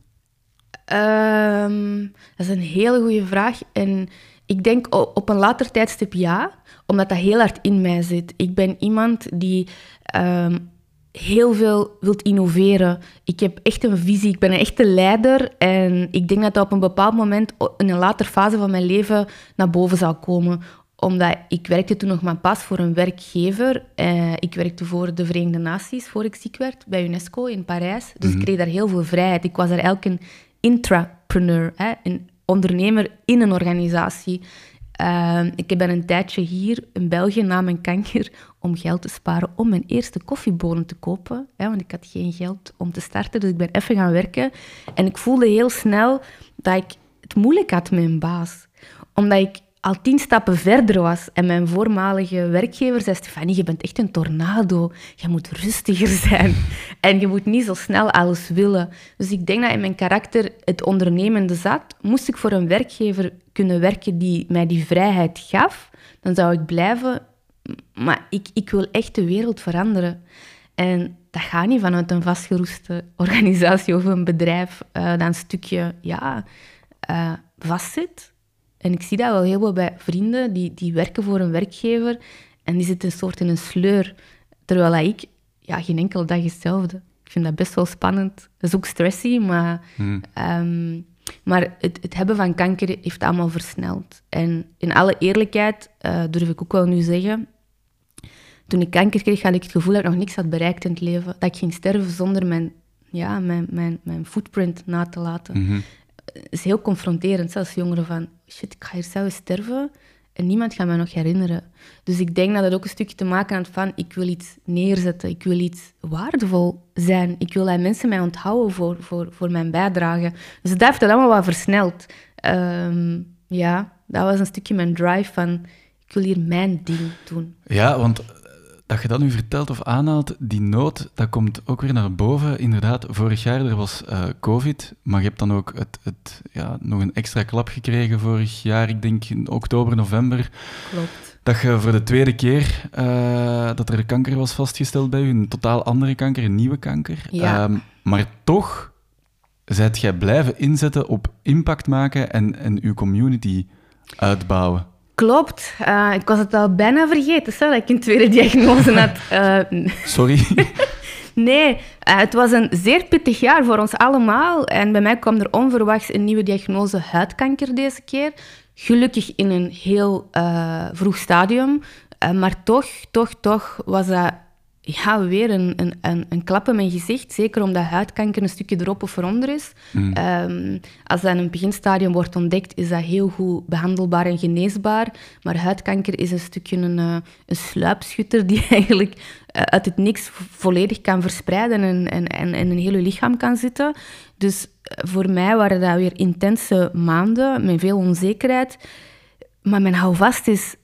Ehm, dat is een hele goede vraag. En ik denk op een later tijdstip ja, omdat dat heel hard in mij zit. Ik ben iemand die ehm, heel veel wilt innoveren. Ik heb echt een visie, ik ben een echte leider. En ik denk dat dat op een bepaald moment in een later fase van mijn leven naar boven zal komen omdat ik werkte toen nog maar pas voor een werkgever. Eh, ik werkte voor de Verenigde Naties voor ik ziek werd bij UNESCO in Parijs. Dus ik kreeg daar heel veel vrijheid. Ik was daar elk een intrapreneur, hè, een ondernemer in een organisatie. Eh, ik heb dan een tijdje hier in België na mijn kanker om geld te sparen om mijn eerste koffiebonen te kopen. Hè, want ik had geen geld om te starten, dus ik ben even gaan werken. En ik voelde heel snel dat ik het moeilijk had met mijn baas. Omdat ik al tien stappen verder was. En mijn voormalige werkgever zei, Stefanie, je bent echt een tornado. Je moet rustiger <laughs> zijn. En je moet niet zo snel alles willen. Dus ik denk dat in mijn karakter het ondernemende zat. Moest ik voor een werkgever kunnen werken die mij die vrijheid gaf, dan zou ik blijven. Maar ik, ik wil echt de wereld veranderen. En dat gaat niet vanuit een vastgeroeste organisatie of een bedrijf eh, dat een stukje ja, eh, vastzit. En ik zie dat wel heel veel bij vrienden die, die werken voor een werkgever en die zitten een soort in een sleur. Terwijl ik, ja, geen enkele dag is hetzelfde. Ik vind dat best wel spannend. Dat is ook stressy, maar, ehm, maar het, het hebben van kanker heeft allemaal versneld. En in alle eerlijkheid eh, durf ik ook wel nu zeggen, toen ik kanker kreeg, had ik het gevoel dat ik nog niks had bereikt in het leven. Dat ik ging sterven zonder mijn, ja, mijn, mijn, mijn footprint na te laten. Het is heel confronterend, zelfs jongeren van... Shit, ik ga hier zelf sterven en niemand gaat mij nog herinneren. Dus ik denk dat het ook een stukje te maken had van... Ik wil iets neerzetten, ik wil iets waardevol zijn. Ik wil dat mensen mij onthouden voor, voor, voor mijn bijdrage. Dus dat heeft het allemaal wat versneld. Ehm, ja, dat was een stukje mijn drive van... Ik wil hier mijn ding doen. Ja, want dat je dat nu vertelt of aanhaalt, die nood, dat komt ook weer naar boven. Inderdaad, vorig jaar er was eh, COVID, maar je hebt dan ook het, het, ja, nog een extra klap gekregen vorig jaar, ik denk in oktober, november, Klopt. dat je voor de tweede keer eh, dat er kanker was vastgesteld bij u, een totaal andere kanker, een nieuwe kanker. Ja. Ehm, maar toch zijt jij blijven inzetten op impact maken en, en uw community uitbouwen. Klopt. Eh, ik was het al bijna vergeten, stel dat ik een tweede diagnose had. <laughs> Eh, Sorry. <laughs> Nee, eh, het was een zeer pittig jaar voor ons allemaal. En bij mij kwam er onverwachts een nieuwe diagnose huidkanker deze keer. Gelukkig in een heel vroeg stadium. Maar toch, toch, toch was dat ja, weer een, een, een, een, klap in mijn gezicht. Zeker omdat huidkanker een stukje erop of eronder is. Mm. Um, als dat in een beginstadium wordt ontdekt, is dat heel goed behandelbaar en geneesbaar. Maar huidkanker is een stukje een, uh, een sluipschutter die <laughs> eigenlijk uh, uit het niks volledig kan verspreiden en, en, en in een hele lichaam kan zitten. Dus uh, voor mij waren dat weer intense maanden met veel onzekerheid. Maar mijn houvast is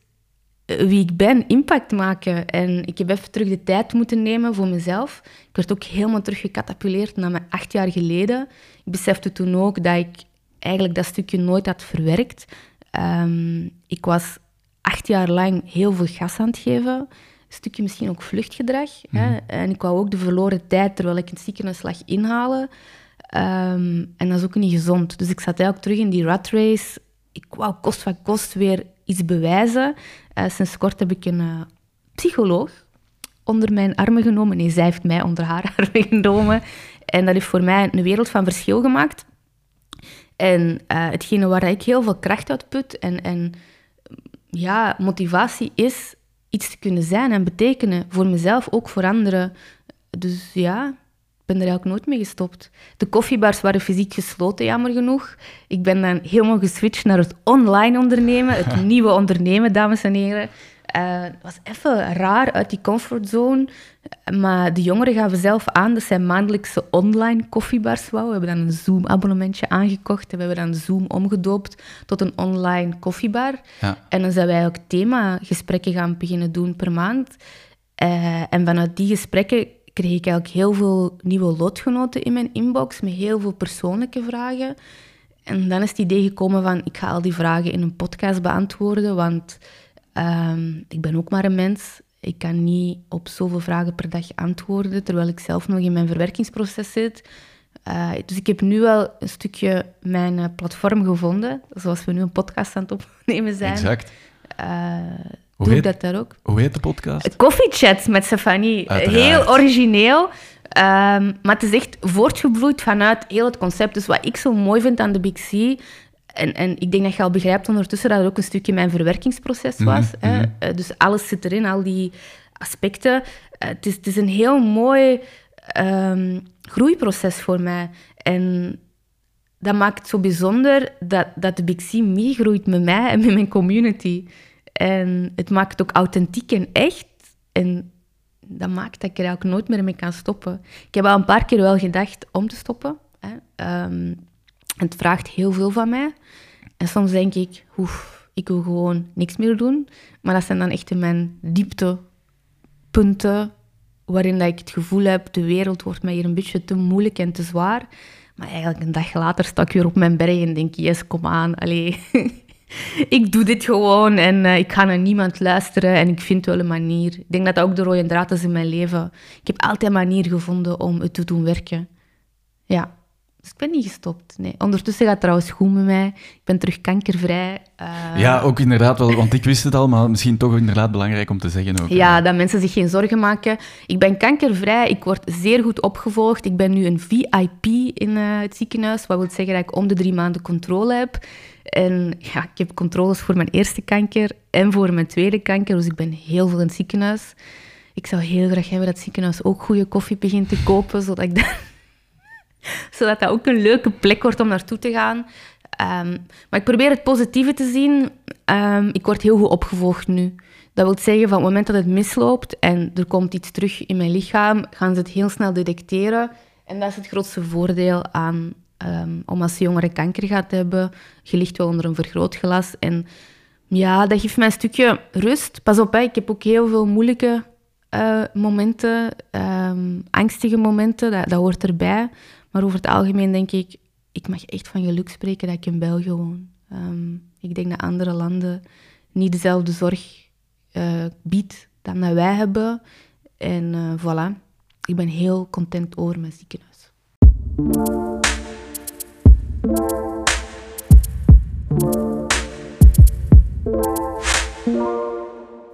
wie ik ben, impact maken. En ik heb even terug de tijd moeten nemen voor mezelf. Ik werd ook helemaal terug gecatapuleerd naar mijn acht jaar geleden. Ik besefte toen ook dat ik eigenlijk dat stukje nooit had verwerkt. Um, ik was acht jaar lang heel veel gas aan het geven. Een stukje misschien ook vluchtgedrag. Hè? Mhm. En ik wou ook de verloren tijd terwijl ik een ziekenhuis lag inhalen. Um, en dat is ook niet gezond. Dus ik zat eigenlijk terug in die rat race. Ik wou kost wat kost weer bewijzen. Uh, sinds kort heb ik een uh, psycholoog onder mijn armen genomen. Nee, zij heeft mij onder haar <laughs> armen genomen. En dat heeft voor mij een wereld van verschil gemaakt. En uh, hetgene waar ik heel veel kracht uit put en, en ja, motivatie is iets te kunnen zijn en betekenen voor mezelf, ook voor anderen. Dus ja, ben er eigenlijk nooit mee gestopt. De koffiebars waren fysiek gesloten, jammer genoeg. Ik ben dan helemaal geswitcht naar het online ondernemen, het <laughs> nieuwe ondernemen, dames en heren. Uh, het was even raar uit die comfortzone. Maar de jongeren gaven zelf aan dat zij maandelijkse online koffiebars wou. We hebben dan een Zoom-abonnementje aangekocht en we hebben dan Zoom omgedoopt tot een online koffiebar. Ja. En dan zijn wij ook themagesprekken gaan beginnen doen per maand. Uh, en vanuit die gesprekken kreeg ik eigenlijk heel veel nieuwe lotgenoten in mijn inbox met heel veel persoonlijke vragen. En dan is het idee gekomen van, ik ga al die vragen in een podcast beantwoorden, want ehm, ik ben ook maar een mens. Ik kan niet op zoveel vragen per dag antwoorden, terwijl ik zelf nog in mijn verwerkingsproces zit. Uh, dus ik heb nu wel een stukje mijn uh, platform gevonden, zoals we nu een podcast aan het opnemen zijn. Exact. Uh, hoe heet, dat daar ook. Hoe heet de podcast? Coffee Chats met Stefanie. Heel origineel. Um, maar het is echt voortgebloeid vanuit heel het concept. Dus wat ik zo mooi vind aan de Big C... En, en ik denk dat je al begrijpt ondertussen dat het ook een stukje mijn verwerkingsproces mhm, was. hè? Mhm. Eh, dus alles zit erin, al die aspecten. Uh, het, is, het is een heel mooi um, groeiproces voor mij. En dat maakt het zo bijzonder dat, dat de Big C meegroeit met mij en met mijn community. En het maakt het ook authentiek en echt. En dat maakt dat ik er ook nooit meer mee kan stoppen. Ik heb al een paar keer wel gedacht om te stoppen. Hè. Um, het vraagt heel veel van mij. En soms denk ik, oef, ik wil gewoon niks meer doen. Maar dat zijn dan echt mijn dieptepunten, waarin dat ik het gevoel heb, de wereld wordt mij hier een beetje te moeilijk en te zwaar. Maar eigenlijk een dag later sta ik weer op mijn berg en denk, yes, kom aan. Allee, <laughs> <laughs> ik doe dit gewoon en uh, ik ga naar niemand luisteren en ik vind wel een manier. Ik denk dat dat ook de rode draad is in mijn leven. Ik heb altijd een manier gevonden om het te doen werken. Ja. Dus ik ben niet gestopt. Nee. Ondertussen gaat het trouwens goed met mij. Ik ben terug kankervrij. Uh... Ja, ook inderdaad wel, want ik wist het al, maar misschien toch inderdaad belangrijk om te zeggen ook. Ja, dat mensen zich geen zorgen maken. Ik ben kankervrij, ik word zeer goed opgevolgd. Ik ben nu een VIP in uh, het ziekenhuis, wat wil zeggen dat ik om de drie maanden controle heb. En ja, ik heb controles voor mijn eerste kanker en voor mijn tweede kanker, dus ik ben heel veel in het ziekenhuis. Ik zou heel graag hebben dat het ziekenhuis ook goede koffie begint te kopen, zodat, ik dat, <laughs> zodat dat ook een leuke plek wordt om naartoe te gaan. Um, maar ik probeer het positieve te zien. Um, ik word heel goed opgevolgd nu. Dat wil zeggen, van het moment dat het misloopt en er komt iets terug in mijn lichaam, gaan ze het heel snel detecteren. En dat is het grootste voordeel aan Um, om als jongere kanker gaat hebben, je ligt wel onder een vergrootglas. En ja, dat geeft mij een stukje rust. Pas op, hè, ik heb ook heel veel moeilijke uh, momenten, um, angstige momenten, dat, dat hoort erbij. Maar over het algemeen denk ik, ik mag echt van geluk spreken dat ik in België woon. Um, ik denk dat andere landen niet dezelfde zorg uh, biedt dan dat wij hebben. En uh, voilà, ik ben heel content over mijn ziekenhuis.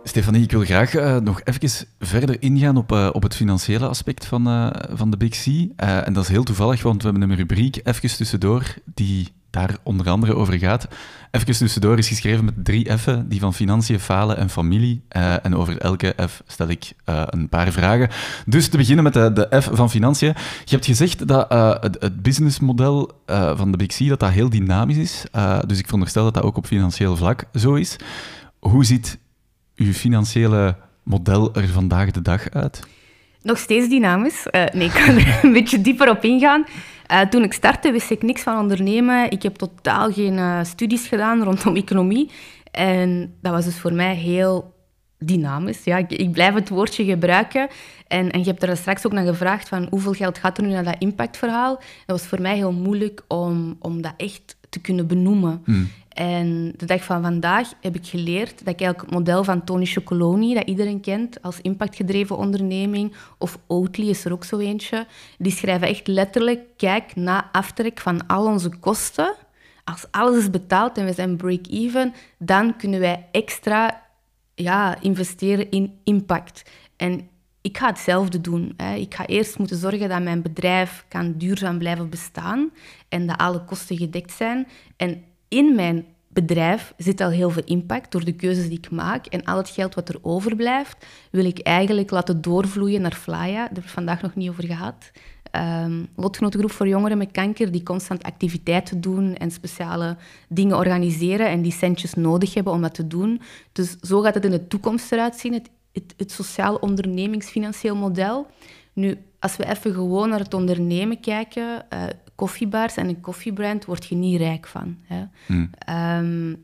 Stefanie, ik wil graag uh, nog even verder ingaan op, uh, op het financiële aspect van, uh, van de Big C. en dat is heel toevallig, want we hebben een rubriek even tussendoor die daar onder andere over gaat. Even tussendoor is geschreven met drie F'en, die van financiën, falen en familie. Uh, en over elke F stel ik uh, een paar vragen. Dus te beginnen met de, de F van financiën. Je hebt gezegd dat uh, het, het, businessmodel van de Big dat dat heel dynamisch is. dus ik veronderstel dat dat ook op financieel vlak zo is. Hoe ziet uw financiële model er vandaag de dag uit? Nog steeds dynamisch. nee, ik kan er een <laughs> beetje dieper op ingaan. Uh, toen ik startte wist ik niks van ondernemen. Ik heb totaal geen uh, studies gedaan rondom economie. En dat was dus voor mij heel dynamisch. Ja, ik, ik, blijf het woordje gebruiken. En, en je hebt er straks ook naar gevraagd van hoeveel geld gaat er nu naar dat impactverhaal. Dat was voor mij heel moeilijk om, om dat echt te kunnen benoemen. Hmm. En de dag van vandaag heb ik geleerd dat ik eigenlijk het model van Tony Chocoloni, dat iedereen kent als impactgedreven onderneming, of Oatly is er ook zo eentje, die schrijven echt letterlijk, kijk na aftrek van al onze kosten, als alles is betaald en we zijn break-even, dan kunnen wij extra ja, investeren in impact. En ik ga hetzelfde doen. Ik ga eerst moeten zorgen dat mijn bedrijf kan duurzaam blijven bestaan en dat alle kosten gedekt zijn. En in mijn bedrijf zit al heel veel impact door de keuzes die ik maak. En al het geld wat er overblijft, wil ik eigenlijk laten doorvloeien naar Flya. Daar hebben we vandaag nog niet over gehad. Um, lotgenotengroep voor jongeren met kanker, die constant activiteiten doen en speciale dingen organiseren en die centjes nodig hebben om dat te doen. Dus zo gaat het in de toekomst eruit zien, het, het sociaal ondernemingsfinancieel model. Nu, als we even gewoon naar het ondernemen kijken, uh, koffiebars en een koffiebrand word je niet rijk van. Hè. Hmm. Ehm,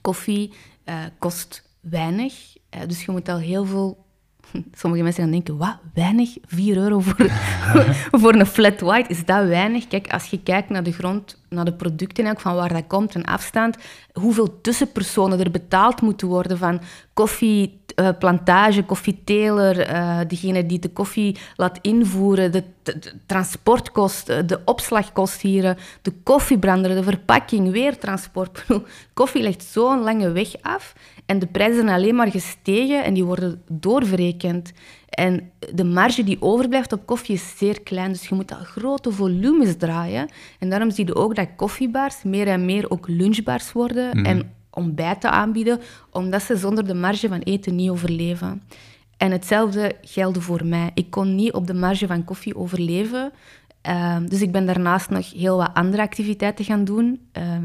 koffie uh, kost weinig, uh, dus je moet al heel veel... <laughs> Sommige mensen gaan denken, wat, weinig? 4 euro voor, <laughs> voor een flat white, is dat weinig? Kijk, als je kijkt naar de grond, naar de producten van waar dat komt en afstand, hoeveel tussenpersonen er betaald moeten worden van koffie uh, plantage, koffieteler, uh, degene die de koffie laat invoeren, de, transportkosten, eh, de opslagkost hier, de koffiebrander, de verpakking, weer transport. <laughs> koffie legt zo'n lange weg af en de prijzen zijn alleen maar gestegen en die worden doorverrekend. En de marge die overblijft op koffie is zeer klein, dus je moet al grote volumes draaien. En daarom zie je ook dat koffiebars meer en meer ook lunchbars worden. Mhm. En ontbijten aanbieden, omdat ze zonder de marge van eten niet overleven. En hetzelfde geldt voor mij. Ik kon niet op de marge van koffie overleven. Ehm, dus ik ben daarnaast nog heel wat andere activiteiten gaan doen. Ehm,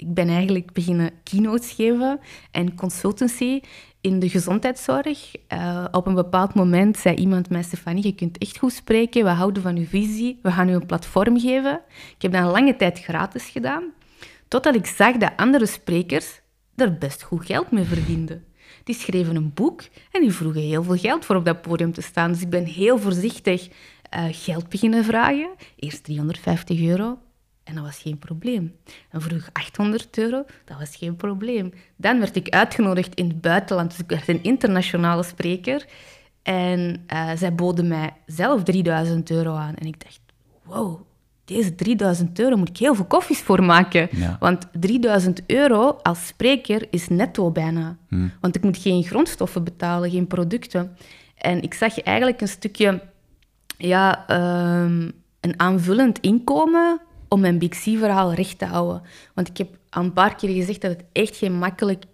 ik ben eigenlijk beginnen keynotes geven en consultancy in de gezondheidszorg. Uh, op een bepaald moment zei iemand mij, Stefanie, je kunt echt goed spreken, we houden van uw visie, we gaan u een platform geven. Ik heb dat lange tijd gratis gedaan, totdat ik zag dat andere sprekers daar best goed geld mee verdienden. Die schreven een boek en die vroegen heel veel geld voor op dat podium te staan. Dus ik ben heel voorzichtig uh, geld beginnen vragen. Eerst 350 euro, en dat was geen probleem. Dan vroeg 800 euro, dat was geen probleem. Dan werd ik uitgenodigd in het buitenland, dus ik werd een internationale spreker. En uh, zij boden mij zelf 3000 euro aan. En ik dacht, wow, deze 3000 euro moet ik heel veel koffies voor maken. Want 3000 euro als spreker is netto bijna. Hmm. Want ik moet geen grondstoffen betalen, geen producten. En ik zag eigenlijk een stukje ja, um, een aanvullend inkomen om mijn Big C-verhaal recht te houden. Want ik heb al een paar keer gezegd dat het echt geen makkelijk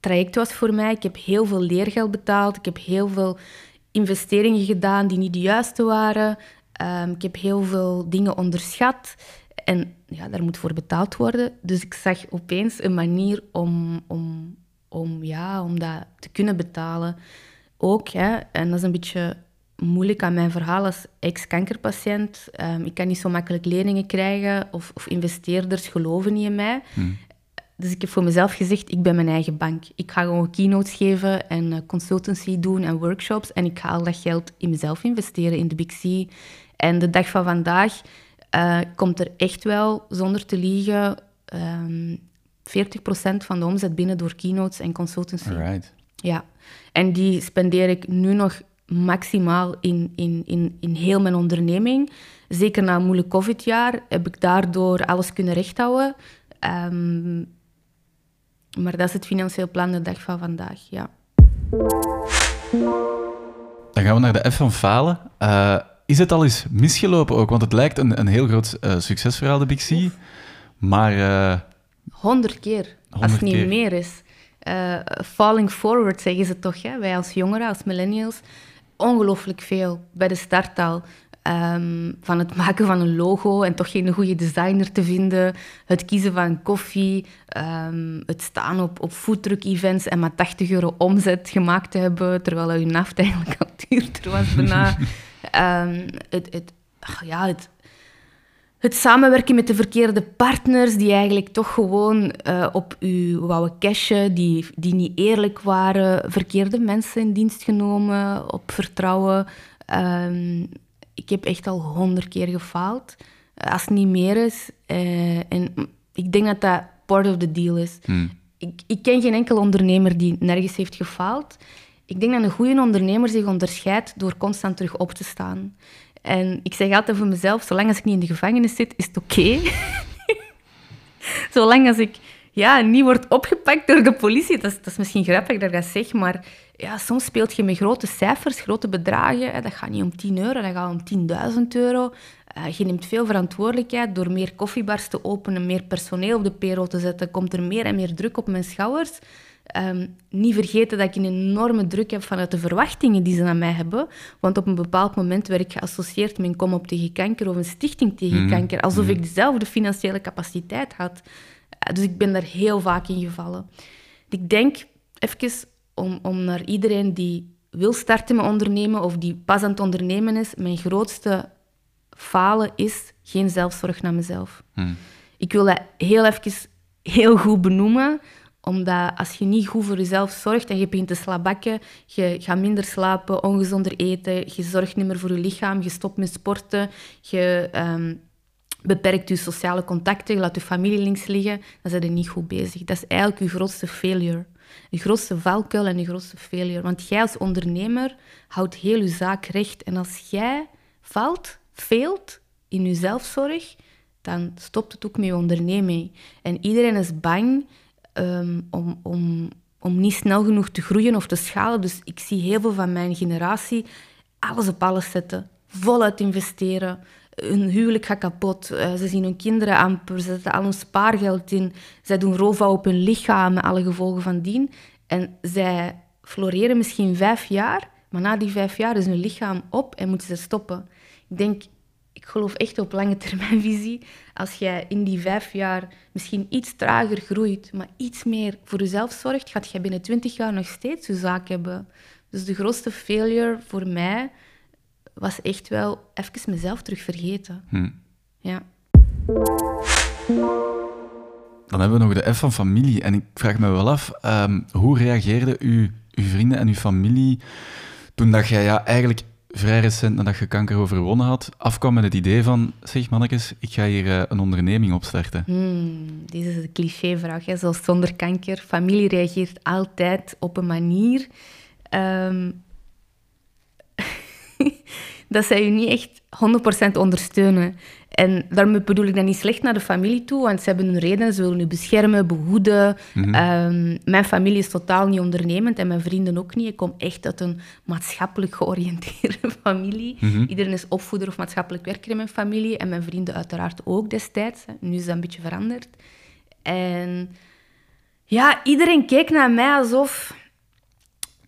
traject was voor mij. Ik heb heel veel leergeld betaald. Ik heb heel veel investeringen gedaan die niet de juiste waren. Um, ik heb heel veel dingen onderschat. En ja, daar moet voor betaald worden. Dus ik zag opeens een manier om, om, om, ja, om dat te kunnen betalen. Ook, hè, en dat is een beetje moeilijk aan mijn verhaal als ex-kankerpatiënt. Um, ik kan niet zo makkelijk leningen krijgen of, of investeerders geloven niet in mij. Hmm. Dus ik heb voor mezelf gezegd, ik ben mijn eigen bank. Ik ga gewoon keynotes geven en uh, consultancy doen en workshops. En ik ga al dat geld in mezelf investeren, in de Big C. En de dag van vandaag uh, komt er echt wel, zonder te liegen, um, ehm, 40% van de omzet binnen door keynotes en consultancy. Right. Ja, en die spendeer ik nu nog maximaal in, in, in, in heel mijn onderneming. Zeker na een moeilijk COVID-jaar heb ik daardoor alles kunnen rechthouden. Um, maar dat is het financieel plan de dag van vandaag, ja. Dan gaan we naar de F van falen. Uh, is het al eens misgelopen ook? Want het lijkt een, een heel groot uh, succesverhaal, de Big C. Maar... Uh... Honderd keer, als het niet meer is. Uh, falling forward, zeggen ze toch, hè? wij als jongeren, als millennials. Ongelooflijk veel bij de start al. Ehm, van het maken van een logo en toch geen goede designer te vinden. Het kiezen van koffie. Ehm, het staan op, op foodtruck-events en maar 80 euro omzet gemaakt te hebben, terwijl je naft eigenlijk al <laughs> duurder was bijna. um, <laughs> het, het, ja, het, het samenwerken met de verkeerde partners die eigenlijk toch gewoon uh, op u wouden cashen, die, die niet eerlijk waren, verkeerde mensen in dienst genomen, op vertrouwen ik heb echt al honderd keer gefaald. Eh, als het niet meer is. Uh, en ik denk dat dat part of the deal is. Hmm. Ik, ik ken geen enkel ondernemer die nergens heeft gefaald. Ik denk dat een goede ondernemer zich onderscheidt door constant terug op te staan. En ik zeg altijd voor mezelf, zolang als ik niet in de gevangenis zit, is het oké. <laughs> zolang als ik ja, niet wordt opgepakt door de politie. Dat is, dat is misschien grappig dat ik dat zeg, maar ja, soms speelt je met grote cijfers, grote bedragen. Dat gaat niet om 10 euro, dat gaat om 10.000 euro. Uh, je neemt veel verantwoordelijkheid door meer koffiebars te openen, meer personeel op de payroll te zetten. Komt er meer en meer druk op mijn schouders. Um, niet vergeten dat ik een enorme druk heb vanuit de verwachtingen die ze aan mij hebben. Want op een bepaald moment werd ik geassocieerd met een Kom op tegen kanker of een stichting tegen mhm. kanker. Alsof mhm. ik dezelfde financiële capaciteit had. Uh, dus ik ben daar heel vaak in gevallen. Ik denk, even om, om naar iedereen die wil starten met ondernemen of die pas aan het ondernemen is, mijn grootste falen is geen zelfzorg naar mezelf. Hmm. Ik wil dat heel even heel goed benoemen, omdat als je niet goed voor jezelf zorgt en je begint te slabakken, je gaat minder slapen, ongezonder eten, je zorgt niet meer voor je lichaam, je stopt met sporten, je ehm, beperkt je sociale contacten, je laat je familie links liggen, dan zijn je niet goed bezig. Dat is eigenlijk je grootste failure je grootste valkuil en je grootste failure. Want jij als ondernemer houdt heel je zaak recht. En als jij valt, failt in je zelfzorg, dan stopt het ook met je onderneming. En iedereen is bang um, om, om, om niet snel genoeg te groeien of te schalen. Dus ik zie heel veel van mijn generatie alles op alles zetten. Voluit investeren hun huwelijk gaat kapot. Uh, ze zien hun kinderen amper. Ze zetten al hun spaargeld in. Zij doen roofbouw op hun lichaam met alle gevolgen van dien. En zij floreren misschien vijf jaar, maar na die vijf jaar is hun lichaam op en moeten ze stoppen. Ik denk, ik geloof echt op lange termijnvisie. Als jij in die vijf jaar misschien iets trager groeit, maar iets meer voor jezelf zorgt, gaat jij binnen twintig jaar nog steeds je zaak hebben. Dus de grootste failure voor mij was echt wel even mezelf terug vergeten. Hm. Ja. Dan hebben we nog de F van familie. En ik vraag me wel af, um, hoe reageerden uw, uw vrienden en uw familie toen dat jij ja, eigenlijk vrij recent nadat je kanker overwonnen had, afkwam met het idee van, zeg mannetjes, ik ga hier uh, een onderneming opstarten? Hmm, dit is een clichévraag, zoals zonder kanker. Familie reageert altijd op een manier um, <laughs> dat zij je niet echt 100% ondersteunen. En daarmee bedoel ik dat niet slecht naar de familie toe, want ze hebben hun redenen, ze willen je beschermen, behoeden. Mhm. Ehm, mijn familie is totaal niet ondernemend en mijn vrienden ook niet. Ik kom echt uit een maatschappelijk georiënteerde <laughs> familie. Mhm. Iedereen is opvoeder of maatschappelijk werker in mijn familie en mijn vrienden uiteraard ook destijds. Nu is dat een beetje veranderd. En ja, iedereen keek naar mij alsof...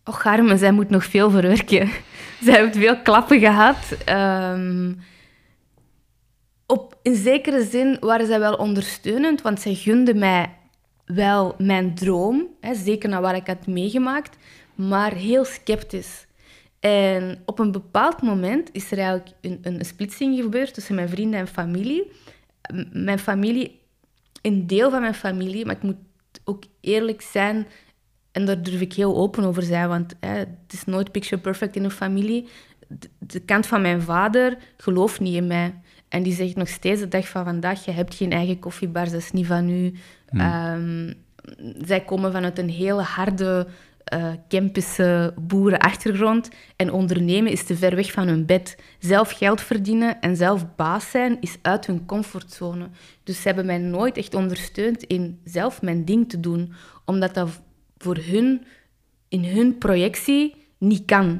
Och, arme, zij moet nog veel verwerken. <laughs> zij heeft veel klappen gehad. Um, op, in zekere zin waren zij wel ondersteunend, want zij gunden mij wel mijn droom, hè, zeker naar waar ik had meegemaakt, maar heel sceptisch. En op een bepaald moment is er eigenlijk een, een splitsing gebeurd tussen mijn vrienden en familie. Mijn familie, een deel van mijn familie, maar ik moet ook eerlijk zijn, en daar durf ik heel open over zijn, want hè, het is nooit picture perfect in een familie. De, kant van mijn vader gelooft niet in mij. En die zegt nog steeds de dag van vandaag, je hebt geen eigen koffiebar, dat is niet van u. Hmm. Ehm, zij komen vanuit een hele harde uh, Kempische boerenachtergrond. En ondernemen is te ver weg van hun bed. Zelf geld verdienen en zelf baas zijn is uit hun comfortzone. Dus ze hebben mij nooit echt ondersteund in zelf mijn ding te doen. Omdat dat voor hun, in hun projectie, niet kan.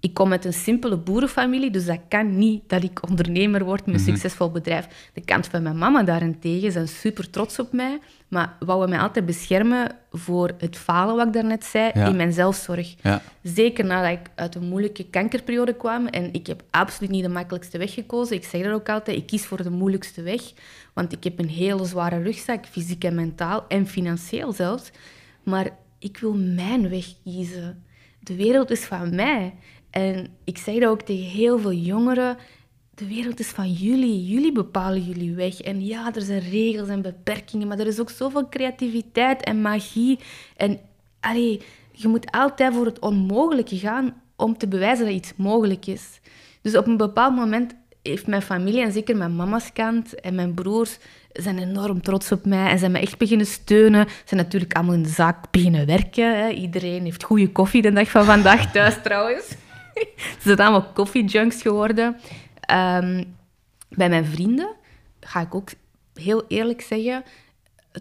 Ik kom uit een simpele boerenfamilie, dus dat kan niet dat ik ondernemer word met een succesvol bedrijf. De kant van mijn mama daarentegen zijn super trots op mij, maar wouden mij altijd beschermen voor het falen, wat ik daarnet zei, in mijn zelfzorg. Ja. Zeker nadat ik uit een moeilijke kankerperiode kwam. En ik heb absoluut niet de makkelijkste weg gekozen. Ik zeg dat ook altijd, ik kies voor de moeilijkste weg. Want ik heb een hele zware rugzak, fysiek en mentaal, en financieel zelfs. Maar ik wil mijn weg kiezen. De wereld is van mij. En ik zeg dat ook tegen heel veel jongeren. De wereld is van jullie. Jullie bepalen jullie weg. En ja, er zijn regels en beperkingen, maar er is ook zoveel creativiteit en magie. En allee, je moet altijd voor het onmogelijke gaan om te bewijzen dat iets mogelijk is. Dus op een bepaald moment heeft mijn familie, en zeker mijn mama's kant en mijn broers, zijn enorm trots op mij en zijn me echt beginnen steunen. Ze zijn natuurlijk allemaal in de zaak beginnen werken. Hè. Iedereen heeft goede koffie de dag van vandaag <laughs> thuis trouwens. <laughs> Ze zijn allemaal koffiejunks geworden. Ehm, bij mijn vrienden, ga ik ook heel eerlijk zeggen,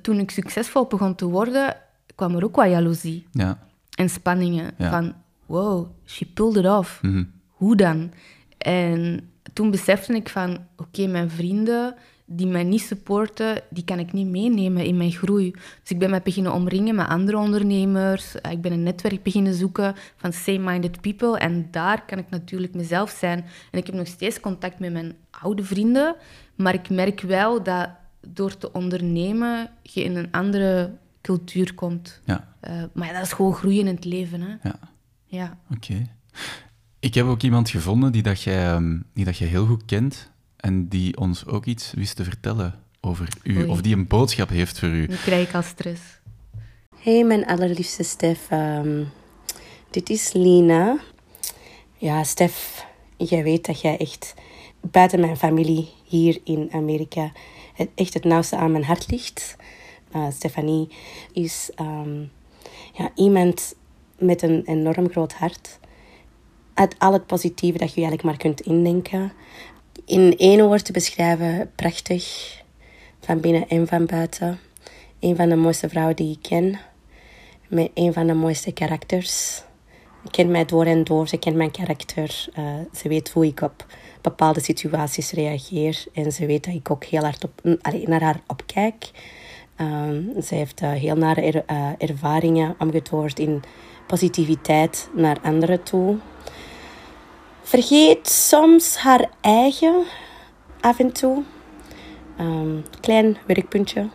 toen ik succesvol begon te worden, kwam er ook wat jaloezie Ja. en spanningen. Ja. Van, wow, she pulled it off. Mhm. Hoe dan? En toen besefte ik van, oké, mijn vrienden die mij niet supporten, die kan ik niet meenemen in mijn groei. Dus ik ben mij beginnen omringen met andere ondernemers. Ik ben een netwerk beginnen zoeken van same-minded people. En daar kan ik natuurlijk mezelf zijn. En ik heb nog steeds contact met mijn oude vrienden. Maar ik merk wel dat door te ondernemen je in een andere cultuur komt. Ja, Eh, maar ja, dat is gewoon groeien in het leven. Hè? ja. Ja. Oké. Ik heb ook iemand gevonden die dat, jij, ehm, die dat jij heel goed kent en die ons ook iets wist te vertellen over u, Oei. of die een boodschap heeft voor u. Nu krijg ik al stress. Hey, mijn allerliefste Stef. Ehm, dit is Lina. Ja, Stef, jij weet dat jij echt buiten mijn familie hier in Amerika het, echt het nauwste aan mijn hart ligt. Eh, Stefanie is ehm, ja, iemand met een enorm groot hart. Uit al het positieve dat je eigenlijk maar kunt indenken. In één woord te beschrijven, prachtig. Van binnen en van buiten. Een van de mooiste vrouwen die ik ken met een van de mooiste karakters. Ze kent mij door en door, ze kent mijn karakter. Eh, ze weet hoe ik op bepaalde situaties reageer. En ze weet dat ik ook heel hard op, allee, naar haar opkijk. Ehm, ze heeft eh, heel nare eh, ervaringen omgetoverd in positiviteit naar anderen toe. Vergeet soms haar eigen af en toe. Ehm, klein werkpuntje.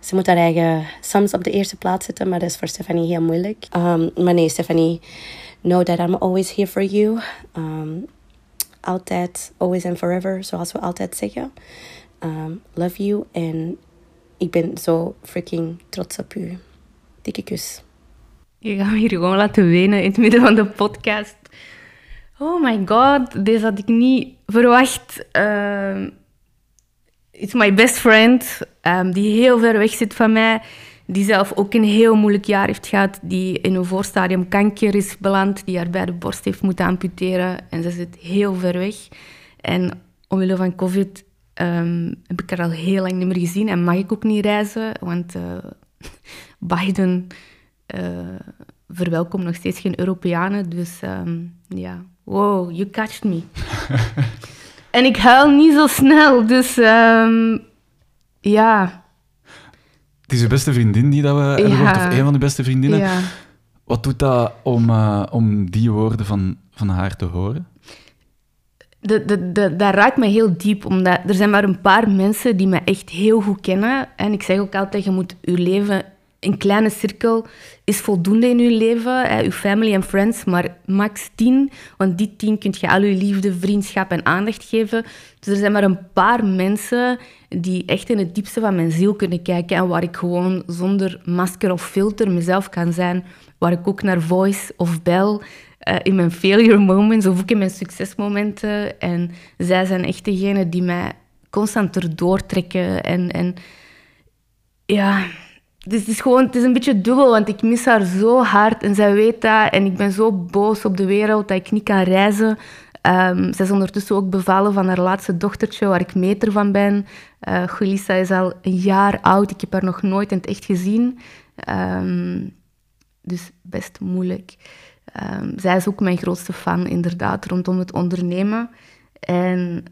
Ze moet haar eigen soms op de eerste plaats zetten, maar dat is voor Stephanie heel moeilijk. Um, maar nee, Stephanie, know that I'm always here for you. Um, altijd, always and forever, zoals we altijd zeggen. Love you en ik ben zo freaking trots op u. Dikke kus. Je gaat hier gewoon laten wenen in het midden van de podcast. Oh my god, deze had ik niet verwacht. Ehm it's my best friend, ehm, die heel ver weg zit van mij. Die zelf ook een heel moeilijk jaar heeft gehad. Die in een voorstadium kanker is beland. Die haar beide borst heeft moeten amputeren. En ze zit heel ver weg. En omwille van COVID ehm, heb ik haar al heel lang niet meer gezien. En mag ik ook niet reizen. Want eh, <laughs> Biden eh, verwelkomt nog steeds geen Europeanen. Dus ja, wow, you catched me. <laughs> en ik huil niet zo snel. Dus ehm, ja, Het is je beste vriendin die dat we hebben Ja. gehoord, of een van de beste vriendinnen. ja. Wat doet dat om, eh, om die woorden van, van haar te horen? de, de, de, dat raakt me heel diep, omdat er zijn maar een paar mensen die me echt heel goed kennen. En ik zeg ook altijd, je moet je leven... Een kleine cirkel is voldoende in je leven, hè, je family en friends, maar max tien. Want die tien kun je al je liefde, vriendschap en aandacht geven. Dus er zijn maar een paar mensen die echt in het diepste van mijn ziel kunnen kijken en waar ik gewoon zonder masker of filter mezelf kan zijn. Waar ik ook naar voice of bel eh, in mijn failure moments of ook in mijn succesmomenten. En zij zijn echt degene die mij constant erdoor trekken. En, en ja, dus het is gewoon het is een beetje dubbel, want ik mis haar zo hard en zij weet dat. En ik ben zo boos op de wereld dat ik niet kan reizen. Ehm, zij is ondertussen ook bevallen van haar laatste dochtertje, waar ik meter van ben. Eh Julissa is al een jaar oud. Ik heb haar nog nooit in het echt gezien. Ehm, dus best moeilijk. Ehm, zij is ook mijn grootste fan, inderdaad, rondom het ondernemen. En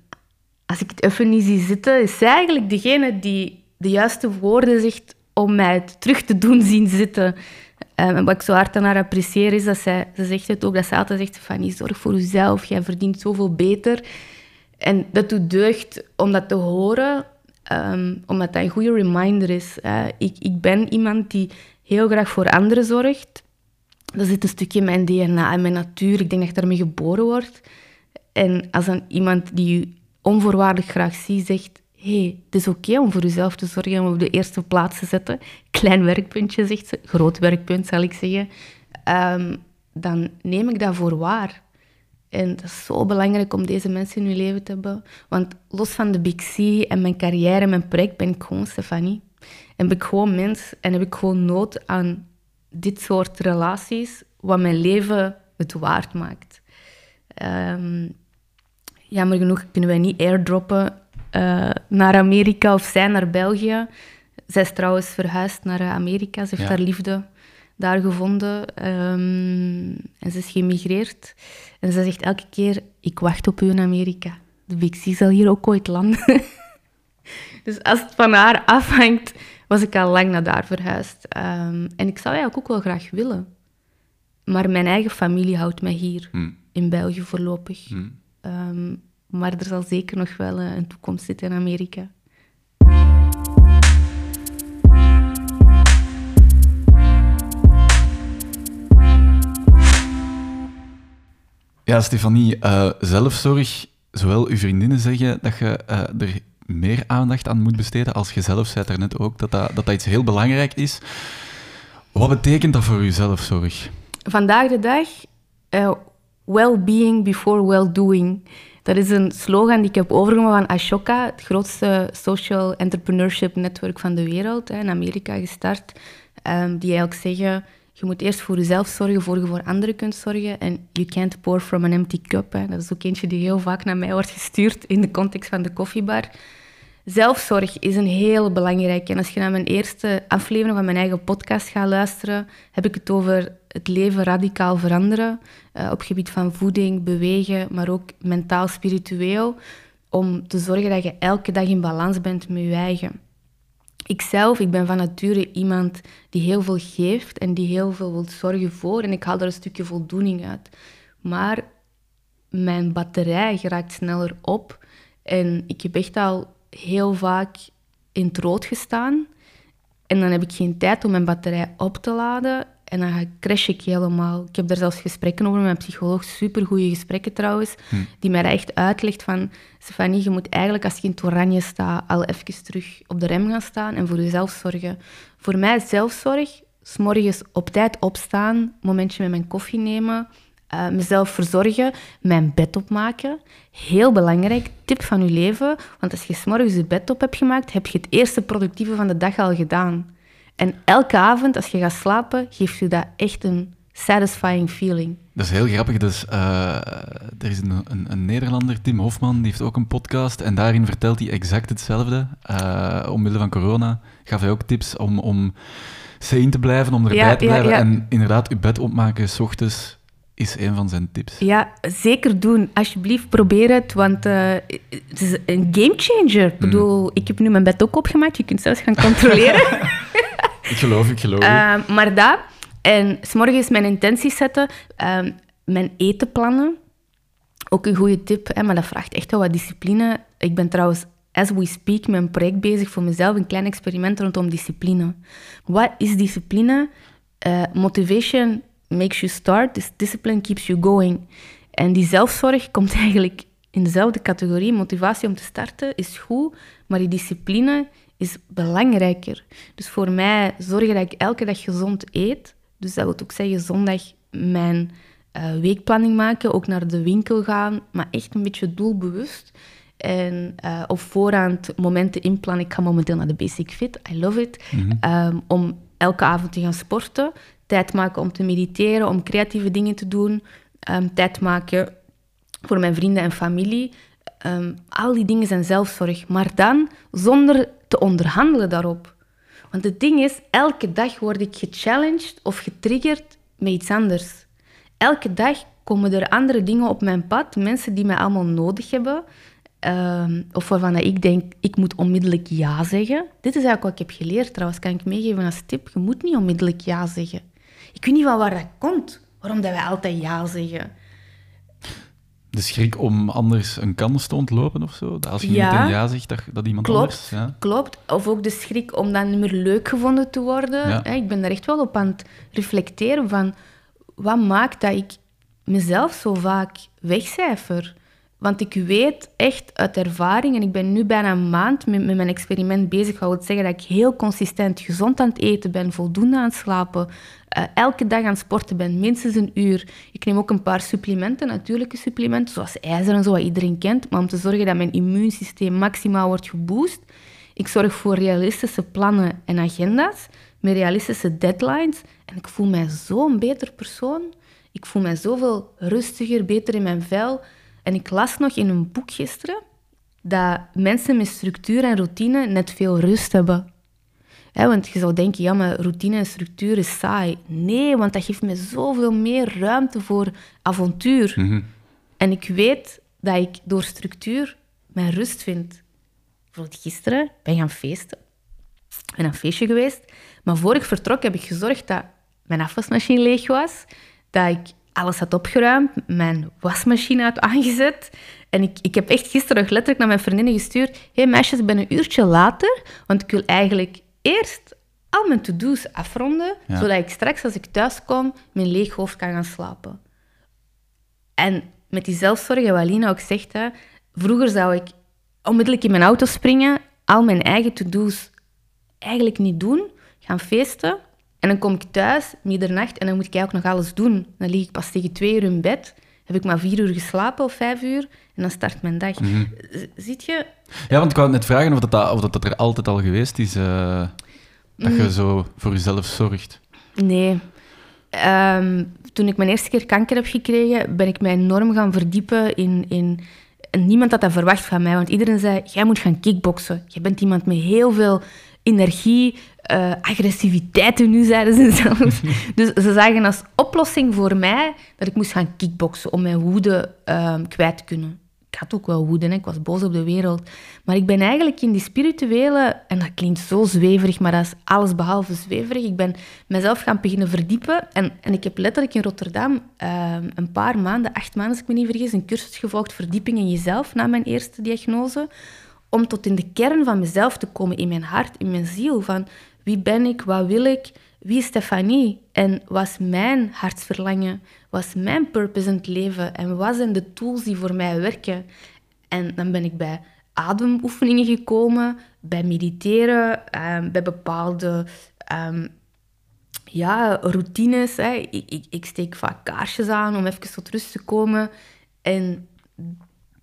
als ik het even niet zie zitten, is zij eigenlijk degene die de juiste woorden zegt om mij terug te doen zien zitten. Um, en wat ik zo hard aan haar apprecieer is dat zij, ze zegt het ook, dat ze altijd zegt van, zorg voor jezelf, jij verdient zoveel beter. En dat doet deugd om dat te horen, um, omdat dat een goede reminder is. ik, ik ben iemand die heel graag voor anderen zorgt. Dat zit een stukje in mijn DNA en mijn natuur. Ik denk dat ik daarmee geboren word. En als dan iemand die je onvoorwaardelijk graag ziet, zegt... hey, het is oké om voor jezelf te zorgen om op de eerste plaats te zetten. Klein werkpuntje, zegt ze. Groot werkpunt, zal ik zeggen. Um, dan neem ik dat voor waar. En dat is zo belangrijk om deze mensen in je leven te hebben. Want los van de Big C en mijn carrière en mijn project ben ik gewoon Stefanie. En ben ik gewoon mens en heb ik gewoon nood aan dit soort relaties, wat mijn leven het waard maakt. Um, jammer genoeg kunnen wij niet airdroppen uh, naar Amerika of zij naar België. Zij is trouwens verhuisd naar Amerika. Ze heeft haar liefde daar gevonden. Um, en ze is gemigreerd. En ze zegt elke keer, ik wacht op u in Amerika. De C zal hier ook ooit landen. <laughs> dus als het van haar afhangt, was ik al lang naar daar verhuisd. Um, en ik zou eigenlijk ook wel graag willen. Maar mijn eigen familie houdt mij hier, hmm. in België voorlopig. Hmm. Um, maar er zal zeker nog wel uh, een toekomst zitten in Amerika. Ja, Stefanie, uh, zelfzorg, zowel uw vriendinnen zeggen dat je uh, er meer aandacht aan moet besteden, als je zelf zei daarnet ook, dat dat, dat dat iets heel belangrijk is. Wat betekent dat voor u zelfzorg? Vandaag de dag, uh, well-being before well-doing. Dat is een slogan die ik heb overgenomen van Ashoka, het grootste social entrepreneurship netwerk van de wereld, in Amerika gestart. Um, die eigenlijk zeggen, je moet eerst voor jezelf zorgen, voor je voor anderen kunt zorgen. En you can't pour from an empty cup. Dat is ook eentje die heel vaak naar mij wordt gestuurd in de context van de koffiebar. Zelfzorg is een heel belangrijke. En als je naar mijn eerste aflevering van mijn eigen podcast gaat luisteren, heb ik het over het leven radicaal veranderen. Uh, op gebied van voeding, bewegen, maar ook mentaal, spiritueel. Om te zorgen dat je elke dag in balans bent met je eigen. Ikzelf, ik ben van nature iemand die heel veel geeft en die heel veel wil zorgen voor. En ik haal er een stukje voldoening uit. Maar mijn batterij geraakt sneller op. En ik heb echt al heel vaak in het rood gestaan. En dan heb ik geen tijd om mijn batterij op te laden. En dan crash ik helemaal. Ik heb daar zelfs gesprekken over met mijn psycholoog. Supergoeie gesprekken trouwens. Hm. Die mij echt uitlegt van... Stefanie, je moet eigenlijk als je in het oranje staat... al even terug op de rem gaan staan en voor jezelf zorgen. Voor mij zelfzorg... morgens op tijd opstaan, momentje met mijn koffie nemen... Uh, mezelf verzorgen, mijn bed opmaken. Heel belangrijk, tip van je leven. Want als je s'morgens je bed op hebt gemaakt, heb je het eerste productieve van de dag al gedaan. En elke avond, als je gaat slapen, geeft je dat echt een satisfying feeling. Dat is heel grappig. Dus, uh, er is een, een, een, Nederlander, Tim Hofman, die heeft ook een podcast. En daarin vertelt hij exact hetzelfde. Uh, omwille van corona gaf hij ook tips om, om sane te blijven, om erbij te blijven. En inderdaad, je bed opmaken s ochtends is een van zijn tips. Ja, zeker doen. Alsjeblieft, probeer het, want uh, het is een gamechanger. Ik mm. bedoel, ik heb nu mijn bed ook opgemaakt. Je kunt zelfs gaan controleren. <laughs> <laughs> ik geloof, ik geloof. Uh, maar dat, en s'morgens mijn intenties zetten, uh, mijn eten plannen. Ook een goede tip, hè, maar dat vraagt echt wel wat discipline. Ik ben trouwens, as we speak, met een project bezig voor mezelf, een klein experiment rondom discipline. Wat is discipline? Uh, motivation makes you start, discipline keeps you going. En die zelfzorg komt <laughs> eigenlijk in dezelfde categorie. Motivatie om te starten is goed, maar die discipline is belangrijker. Dus voor mij zorgen dat ik elke dag gezond eet. Dus dat wil ook zeggen zondag mijn uh, weekplanning maken, ook naar de winkel gaan, maar echt een beetje doelbewust. En uh, op voorhand momenten inplannen. Ik ga momenteel naar de Basic Fit, I love it. Mhm. Ehm, om elke avond te gaan sporten tijd maken om te mediteren, om creatieve dingen te doen, ehm, tijd maken voor mijn vrienden en familie. Um, al die dingen zijn zelfzorg, maar dan zonder te onderhandelen daarop. Want het ding is, elke dag word ik gechallenged of getriggerd met iets anders. elke dag komen er andere dingen op mijn pad, mensen die mij allemaal nodig hebben. Ehm, of waarvan ik denk, ik moet onmiddellijk ja zeggen. Dit is eigenlijk wat ik heb geleerd trouwens, kan ik meegeven als tip. Je moet niet onmiddellijk ja zeggen. Ik weet niet van waar dat komt, waarom dat wij altijd ja zeggen. De schrik om anders een kans te ontlopen of zo? Als je Ja. meteen ja zegt, dat, dat iemand Klopt, anders... Ja. klopt. Of ook de schrik om dan niet meer leuk gevonden te worden. Ja. Ik ben daar echt wel op aan het reflecteren van... Wat maakt dat ik mezelf zo vaak wegcijfer? Want ik weet echt uit ervaring, en ik ben nu bijna een maand met, mijn experiment bezig, wat wil zeggen dat ik heel consistent gezond aan het eten ben, voldoende aan het slapen, eh, elke dag aan het sporten ben, minstens een uur. Ik neem ook een paar supplementen, natuurlijke supplementen, zoals ijzer en zo, wat iedereen kent, maar om te zorgen dat mijn immuunsysteem maximaal wordt geboost. Ik zorg voor realistische plannen en agenda's, met realistische deadlines. En ik voel mij zo'n beter persoon. Ik voel mij zoveel rustiger, beter in mijn vel. En ik las nog in een boek gisteren dat mensen met structuur en routine net veel rust hebben. Want je zou denken, ja, maar routine en structuur is saai. Nee, want dat geeft me zoveel meer ruimte voor avontuur. En ik weet dat ik door structuur mijn rust vind. Bijvoorbeeld gisteren ben ik gaan feesten. Ik ben aan een feestje geweest. Maar voor ik vertrok heb ik gezorgd dat mijn afwasmachine leeg was. Dat ik alles had opgeruimd. Mijn wasmachine had aangezet. En ik, ik heb echt gisteren nog letterlijk naar mijn vriendinnen gestuurd. Hé hey meisjes, ik ben een uurtje later. Want ik wil eigenlijk eerst al mijn to-do's afronden. Ja. Zodat ik straks als ik thuis kom, mijn leeg hoofd kan gaan slapen. En met die zelfzorg, wat Lina ook zegt, hè, vroeger zou ik onmiddellijk in mijn auto springen, al mijn eigen to-do's eigenlijk niet doen, gaan feesten. En dan kom ik thuis, middernacht, en dan moet ik eigenlijk nog alles doen. Dan lig ik pas tegen twee uur in bed, heb ik maar vier uur geslapen of vijf uur, en dan start mijn dag. Z- Ziet je? ja, want ik wou net vragen of dat, of dat er altijd al geweest is, eh, dat Mm. je zo voor jezelf zorgt. Nee. Ehm, toen ik mijn eerste keer kanker heb gekregen, ben ik mij enorm gaan verdiepen in... in en niemand had dat verwacht van mij, want iedereen zei, jij moet gaan kickboksen. Je bent iemand met heel veel energie, in nu, zeiden ze <laughs> zelfs. dus ze zagen als oplossing voor mij dat ik moest gaan kickboksen om mijn woede ehm, kwijt te kunnen. Ik had ook wel woede, hè. ik was boos op de wereld. Maar ik ben eigenlijk in die spirituele, en dat klinkt zo zweverig, maar dat is alles behalve zweverig. Ik ben mezelf gaan beginnen verdiepen. En, en ik heb letterlijk in Rotterdam ehm, een paar maanden, acht maanden als ik me niet vergis, een cursus gevolgd, verdieping in jezelf, na mijn eerste diagnose. Om tot in de kern van mezelf te komen, in mijn hart, in mijn ziel. Van wie ben ik, wat wil ik, wie is Stefanie? En wat is mijn hartsverlangen? Wat is mijn purpose in het leven? En wat zijn de tools die voor mij werken? En dan ben ik bij ademoefeningen gekomen, bij mediteren, ehm, bij bepaalde ehm, ja, routines. Ik, ik, ik steek vaak kaarsjes aan om even tot rust te komen. En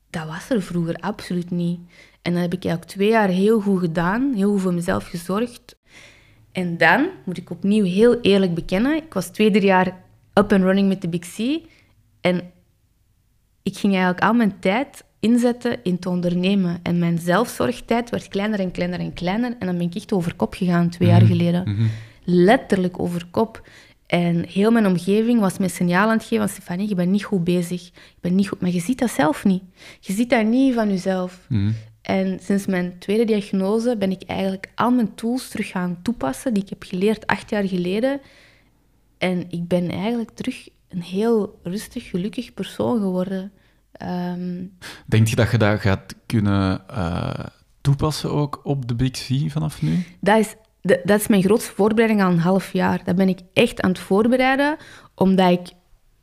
dat was er vroeger absoluut niet. En dat heb ik eigenlijk twee jaar heel goed gedaan, heel goed voor mezelf gezorgd. En dan moet ik opnieuw heel eerlijk bekennen, ik was twee, drie jaar up and running met de Big C. En ik ging eigenlijk al mijn tijd inzetten in te ondernemen. En mijn zelfzorgtijd werd kleiner en kleiner en kleiner. En dan ben ik echt over kop gegaan, twee jaar geleden. Letterlijk over kop. En heel mijn omgeving was mij signaal aan het geven van Stefanie, je bent niet goed bezig. Je bent niet goed. Maar je ziet dat zelf niet. Je ziet dat niet van jezelf. En sinds mijn tweede diagnose ben ik eigenlijk al mijn tools terug gaan toepassen die ik heb geleerd acht jaar geleden. En ik ben eigenlijk terug een heel rustig, gelukkig persoon geworden. Ehm, Denk je dat je dat gaat kunnen eh, toepassen ook op de Big C vanaf nu? dat, is, de- dat is mijn grootste voorbereiding al een half jaar. Dat ben ik echt aan het voorbereiden, omdat ik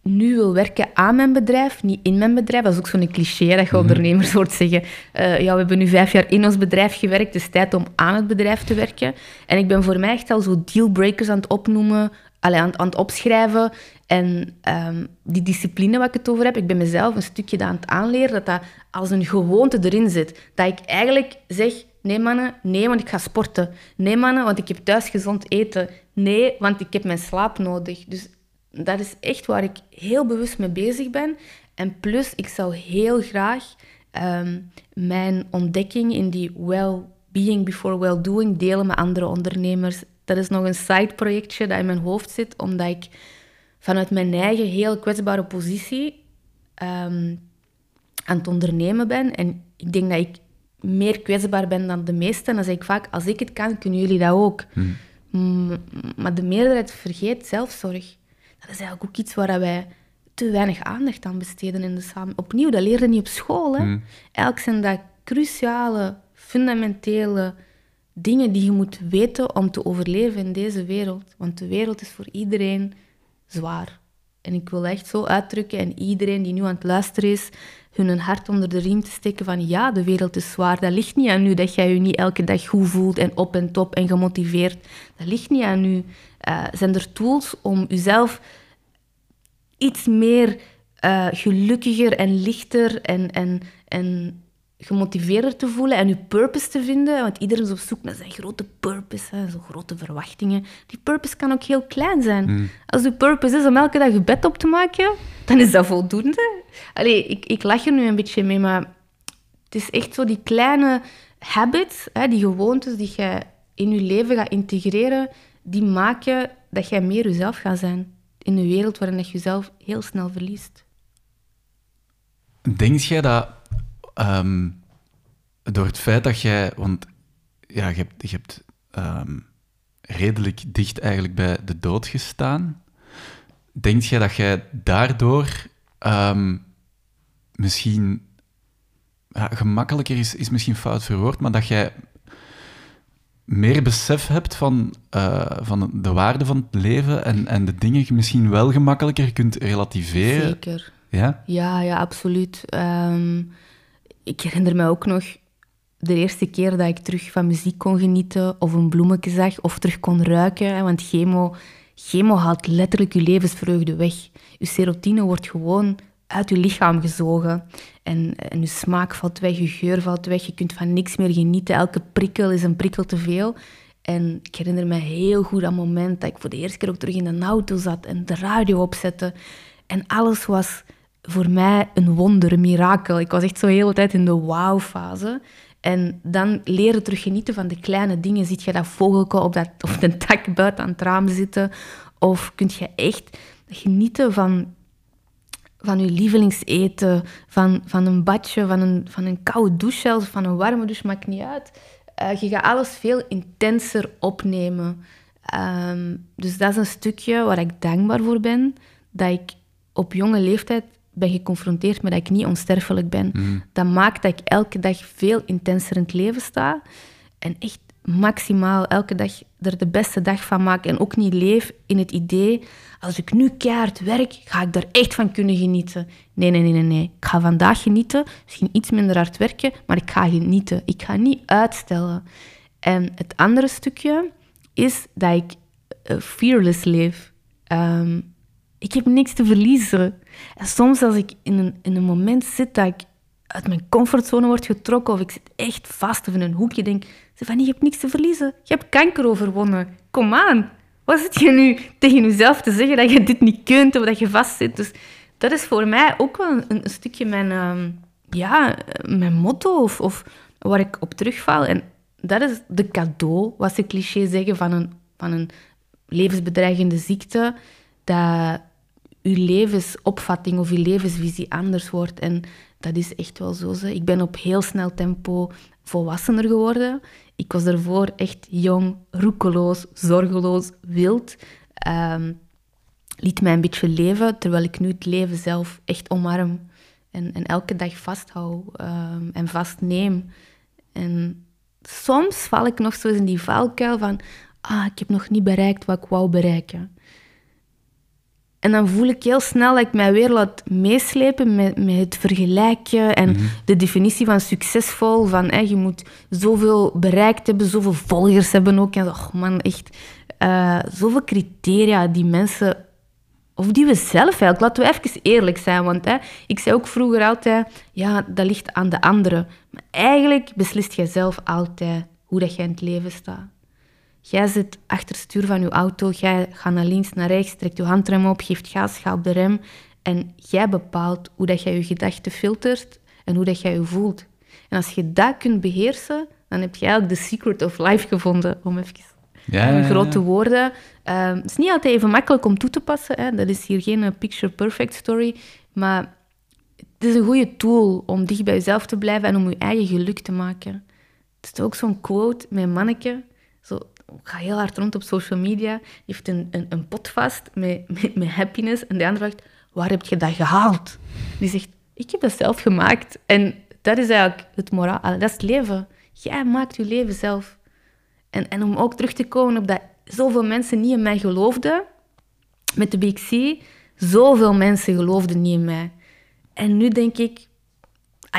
nu wil werken aan mijn bedrijf, niet in mijn bedrijf. Dat is ook zo'n cliché dat je ondernemers hoort zeggen. eh, ja, we hebben nu vijf jaar in ons bedrijf gewerkt, het is tijd om aan het bedrijf te werken. En ik ben voor mij echt al zo dealbreakers aan het opnoemen, allee, aan, het- aan het opschrijven. En ehm, die discipline waar ik het over heb, ik ben mezelf een stukje aan het aanleren, dat dat als een gewoonte erin zit. Dat ik eigenlijk zeg, nee mannen, nee, want ik ga sporten. Nee mannen, want ik heb thuis gezond eten. Nee, want ik heb mijn slaap nodig. Dus dat is echt waar ik heel bewust mee bezig ben. En plus, ik zou heel graag ehm, mijn ontdekking in die well-being before well-doing delen met andere ondernemers. Dat is nog een side-projectje dat in mijn hoofd zit, omdat ik vanuit mijn eigen heel kwetsbare positie ehm, aan het ondernemen ben. En ik denk dat ik meer kwetsbaar ben dan de meesten. Dan zeg ik vaak, als ik het kan, kunnen jullie dat ook. Hmm. Mm, Maar de meerderheid vergeet zelfzorg. Dat is eigenlijk ook iets waar wij te weinig aandacht aan besteden in de samenleving. Opnieuw, dat leerde niet op school. Hè? Hmm. Eigenlijk zijn dat cruciale, fundamentele dingen die je moet weten om te overleven in deze wereld. Want de wereld is voor iedereen zwaar. En ik wil echt zo uitdrukken en iedereen die nu aan het luisteren is, hun een hart onder de riem te steken van ja, de wereld is zwaar. Dat ligt niet aan u dat jij je niet elke dag goed voelt en op en top en gemotiveerd. Dat ligt niet aan u. Eh, zijn er tools om uzelf iets meer eh, gelukkiger en lichter en, en, en gemotiveerder te voelen en uw purpose te vinden. Want iedereen is op zoek naar zijn grote purpose, hè, zo grote verwachtingen. Die purpose kan ook heel klein zijn. Als uw purpose is om elke dag je bed op te maken, dan is dat voldoende. Allee, ik, ik lach er nu een beetje mee, maar het is echt zo die kleine habits, hè, die gewoontes die je in je leven gaat integreren, die maken dat jij meer jezelf gaat zijn. In een wereld waarin je jezelf heel snel verliest. Denk jij dat ehm, door het feit dat jij, want ja, je hebt, ehm, redelijk dicht eigenlijk bij de dood gestaan, denk jij dat jij daardoor ehm, misschien ja, gemakkelijker is, is misschien fout verwoord, maar dat jij meer besef hebt van, eh, van de waarde van het leven en, en de dingen je misschien wel gemakkelijker kunt relativeren. Zeker. Ja? Ja, ja, absoluut. Ehm, ik herinner me ook nog de eerste keer dat ik terug van muziek kon genieten, of een bloemetje zag, of terug kon ruiken. Want chemo, chemo haalt letterlijk je levensvreugde weg. Je serotine wordt gewoon uit je lichaam gezogen. En, en je smaak valt weg, je geur valt weg, je kunt van niks meer genieten. Elke prikkel is een prikkel te veel. En ik herinner me heel goed dat moment dat ik voor de eerste keer ook terug in een auto zat en de radio opzette. En alles was voor mij een wonder, een mirakel. Ik was echt zo de hele tijd in de wauw-fase. En dan leren terug genieten van de kleine dingen. Ziet je dat vogelke op, dat, op de <laughs> dak buiten aan het raam zitten? Of kun je echt genieten van, van je lievelingseten, van, van een badje, van een, van een koude douche zelfs, van een warme douche, maakt niet uit. Eh, je gaat alles veel intenser opnemen. Ehm, dus dat is een stukje waar ik dankbaar voor ben, dat ik op jonge leeftijd ben geconfronteerd met dat ik niet onsterfelijk ben. Dat maakt dat ik elke dag veel intenser in het leven sta en echt maximaal elke dag er de beste dag van maak en ook niet leef in het idee, als ik nu keihard werk, ga ik daar echt van kunnen genieten. Nee, nee, nee, nee, nee. Ik ga vandaag genieten, misschien iets minder hard werken, maar ik ga genieten. Ik ga niet uitstellen. En het andere stukje is dat ik eh, fearless leef. Ehm, ik heb niks te verliezen. En soms als ik in een, in een moment zit dat ik uit mijn comfortzone word getrokken of ik zit echt vast of in een hoekje, denk van je hebt niks te verliezen. Je hebt kanker overwonnen. Kom aan. Wat zit je nu tegen jezelf te zeggen dat je dit niet kunt of dat je vastzit? Dus dat is voor mij ook wel een, een stukje mijn, ehm, ja, mijn motto of, of waar ik op terugval. En dat is de cadeau, wat ze cliché zeggen, van een, van een levensbedreigende ziekte. Dat uw levensopvatting of uw levensvisie anders wordt. En dat is echt wel zo. Ik ben op heel snel tempo volwassener geworden. Ik was daarvoor echt jong, roekeloos, zorgeloos, wild. Ehm, liet mij een beetje leven, terwijl ik nu het leven zelf echt omarm. En, en elke dag vasthoud ehm, en vastneem. En soms val ik nog zo in die valkuil van... Ah, ik heb nog niet bereikt wat ik wou bereiken. En dan voel ik heel snel dat ik mij weer laat meeslepen met, met het vergelijken en de definitie van succesvol. Van hè, je moet zoveel bereikt hebben, zoveel volgers hebben ook. En oh man, echt eh, zoveel criteria die mensen, of die we zelf eigenlijk, laten we even eerlijk zijn. Want hè, ik zei ook vroeger altijd, ja, dat ligt aan de anderen. Maar eigenlijk beslist jij zelf altijd hoe dat jij in het leven staat. Jij zit achter het stuur van je auto, jij gaat naar links, naar rechts, trekt je handrem op, geeft gas, gaat op de rem. En jij bepaalt hoe dat jij je gedachten filtert en hoe dat jij je voelt. En als je dat kunt beheersen, dan heb je eigenlijk de secret of life gevonden, om even Ja, En ja, ja. grote woorden. Ehm, het is niet altijd even makkelijk om toe te passen. Hè. Dat is hier geen eh, picture perfect story. Maar het is een goede tool om dicht bij jezelf te blijven en om je eigen geluk te maken. Het is ook zo'n quote met manneke. Zo, ik ga heel hard rond op social media. Heeft een, een, een pot vast met, met, happiness. En de andere vraagt, waar heb je dat gehaald? Die zegt, ik heb dat zelf gemaakt. En dat is eigenlijk het moraal. Dat is het leven. Jij maakt je leven zelf. En, en om ook terug te komen op dat zoveel mensen niet in mij geloofden, met de Big C, zoveel mensen geloofden niet in mij. En nu denk ik,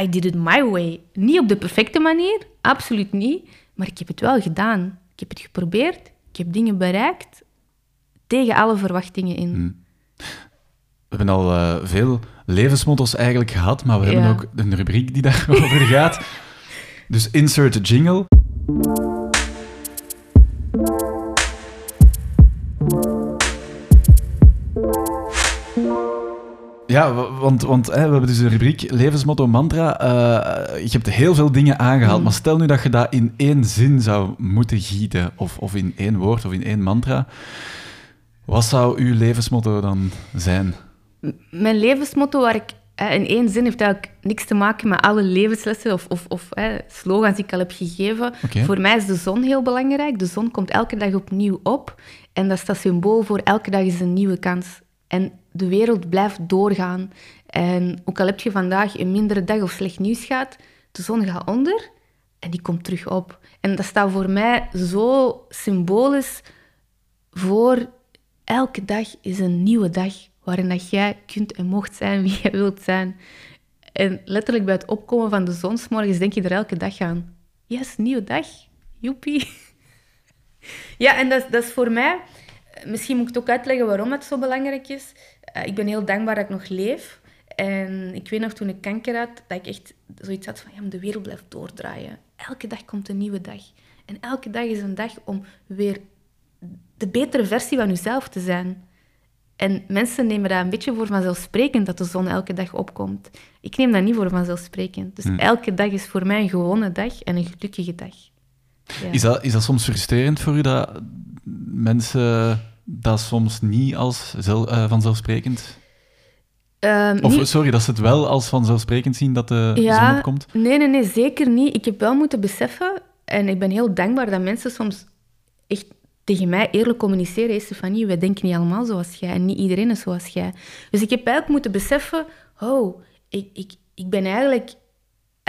I did it my way. Niet op de perfecte manier, absoluut niet, maar ik heb het wel gedaan. Ik heb het geprobeerd, ik heb dingen bereikt, tegen alle verwachtingen in. We hebben al eh, veel levensmotto's eigenlijk gehad, maar we hebben ook een rubriek die daarover <laughs> gaat. Dus insert jingle. Ja, wa- want, want hè, we hebben dus een rubriek levensmotto mantra. Eh, je hebt heel veel dingen aangehaald, maar stel nu dat je dat in één zin zou moeten gieten, of, of in één woord of in één mantra. Wat zou uw levensmotto dan zijn? Mijn levensmotto, waar ik eh, in één zin heeft eigenlijk niks te maken met alle levenslessen of, of, of eh, slogans die ik al heb gegeven. Voor mij is de zon heel belangrijk. De zon komt elke dag opnieuw op. En dat staat symbool voor elke dag is een nieuwe kans. En de wereld blijft doorgaan. En ook al heb je vandaag een mindere dag of slecht nieuws gaat, de zon gaat onder en die komt terug op. En dat staat voor mij zo symbolisch voor elke dag is een nieuwe dag waarin dat jij kunt en mocht zijn wie jij wilt zijn. En letterlijk bij het opkomen van de zon 's morgens denk je er elke dag aan. Yes, nieuwe dag. Joepie. <laughs> Ja, en dat, dat is voor mij... Misschien moet ik het ook uitleggen waarom het zo belangrijk is. Eh, ik ben heel dankbaar dat ik nog leef. En ik weet nog toen ik kanker had, dat ik echt zoiets had van... Ja, de wereld blijft doordraaien. Elke dag komt een nieuwe dag. En elke dag is een dag om weer de betere versie van jezelf te zijn. En mensen nemen dat een beetje voor vanzelfsprekend dat de zon elke dag opkomt. Ik neem dat niet voor vanzelfsprekend. Dus elke dag is voor mij een gewone dag en een gelukkige dag. Ja. Is dat, is dat soms frustrerend voor u dat mensen dat soms niet als zel- eh, vanzelfsprekend... Ehm, Of niet- sorry, dat ze het wel als vanzelfsprekend zien dat de zon opkomt? Nee, nee, nee, zeker niet. Ik heb wel moeten beseffen, en ik ben heel dankbaar dat mensen soms echt tegen mij eerlijk communiceren. Hey, Stefanie, wij denken niet allemaal zoals jij en niet iedereen is zoals jij. Dus ik heb eigenlijk moeten beseffen, oh, ik, ik, ik ben eigenlijk...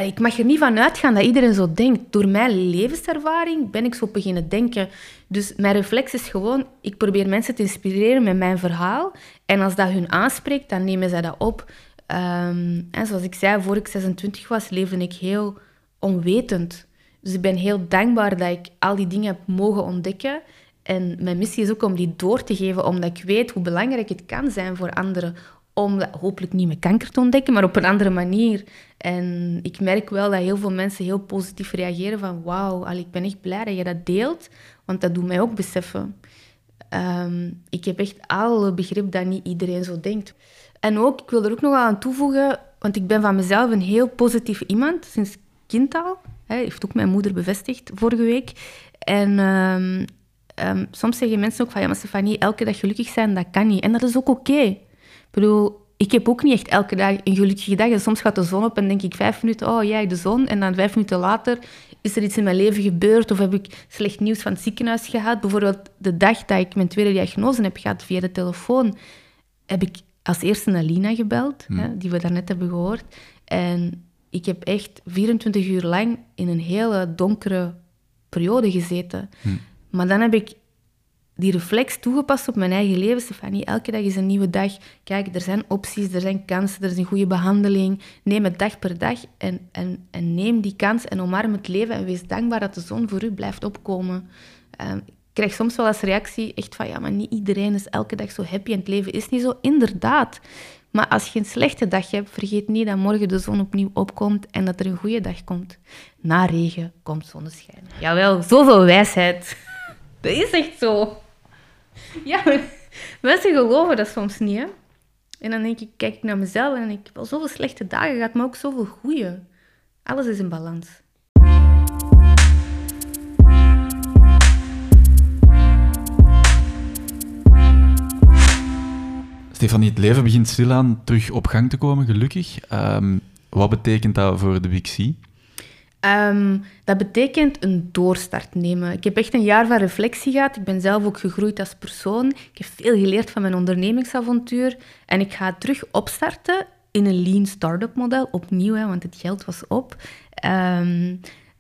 Ik mag er niet van uitgaan dat iedereen zo denkt. Door mijn levenservaring ben ik zo beginnen denken. Dus mijn reflex is gewoon, ik probeer mensen te inspireren met mijn verhaal. En als dat hun aanspreekt, dan nemen zij dat op. Ehm, en zoals ik zei, voor ik 26 was, leefde ik heel onwetend. Dus ik ben heel dankbaar dat ik al die dingen heb mogen ontdekken. En mijn missie is ook om die door te geven, omdat ik weet hoe belangrijk het kan zijn voor anderen om hopelijk niet met kanker te ontdekken, maar op een andere manier. En ik merk wel dat heel veel mensen heel positief reageren van wauw, ik ben echt blij dat je dat deelt, want dat doet mij ook beseffen. Ehm, ik heb echt alle begrip dat niet iedereen zo denkt. En ook, ik wil er ook nog aan toevoegen, want ik ben van mezelf een heel positief iemand, sinds kind al. Heeft ook mijn moeder bevestigd vorige week. En ehm, ehm, soms zeggen mensen ook van, ja, maar Stefanie, elke dag gelukkig zijn, dat kan niet. En dat is ook oké. Bedoel, ik heb ook niet echt elke dag een gelukkige dag. En soms gaat de zon op en denk ik vijf minuten, oh jij, de zon. En dan vijf minuten later is er iets in mijn leven gebeurd of heb ik slecht nieuws van het ziekenhuis gehad. Bijvoorbeeld de dag dat ik mijn tweede diagnose heb gehad via de telefoon, heb ik als eerste naar Lina gebeld, hè, die we daarnet hebben gehoord. En ik heb echt 24 uur lang in een hele donkere periode gezeten. Maar dan heb ik die reflex toegepast op mijn eigen leven. Stefanie, elke dag is een nieuwe dag. Kijk, er zijn opties, er zijn kansen, er is een goede behandeling. Neem het dag per dag en, en, en neem die kans en omarm het leven en wees dankbaar dat de zon voor u blijft opkomen. Ehm, ik krijg soms wel als reactie echt van, ja, maar niet iedereen is elke dag zo happy en het leven is niet zo. Inderdaad. Maar als je een slechte dag hebt, vergeet niet dat morgen de zon opnieuw opkomt en dat er een goede dag komt. Na regen komt zonneschijn. Jawel, zoveel wijsheid. <laughs> Dat is echt zo. <laughs> Ja, mensen geloven dat soms niet, hè. En dan denk ik, kijk ik naar mezelf en ik, heb al zoveel slechte dagen gehad, maar ook zoveel goede. Alles is in balans. Stefanie, het leven begint stilaan terug op gang te komen, gelukkig. Ehm, wat betekent dat voor de Big Ehm, dat betekent een doorstart nemen. Ik heb echt een jaar van reflectie gehad. Ik ben zelf ook gegroeid als persoon. Ik heb veel geleerd van mijn ondernemingsavontuur. En ik ga terug opstarten in een lean startup model, opnieuw, hè, want het geld was op. Ehm,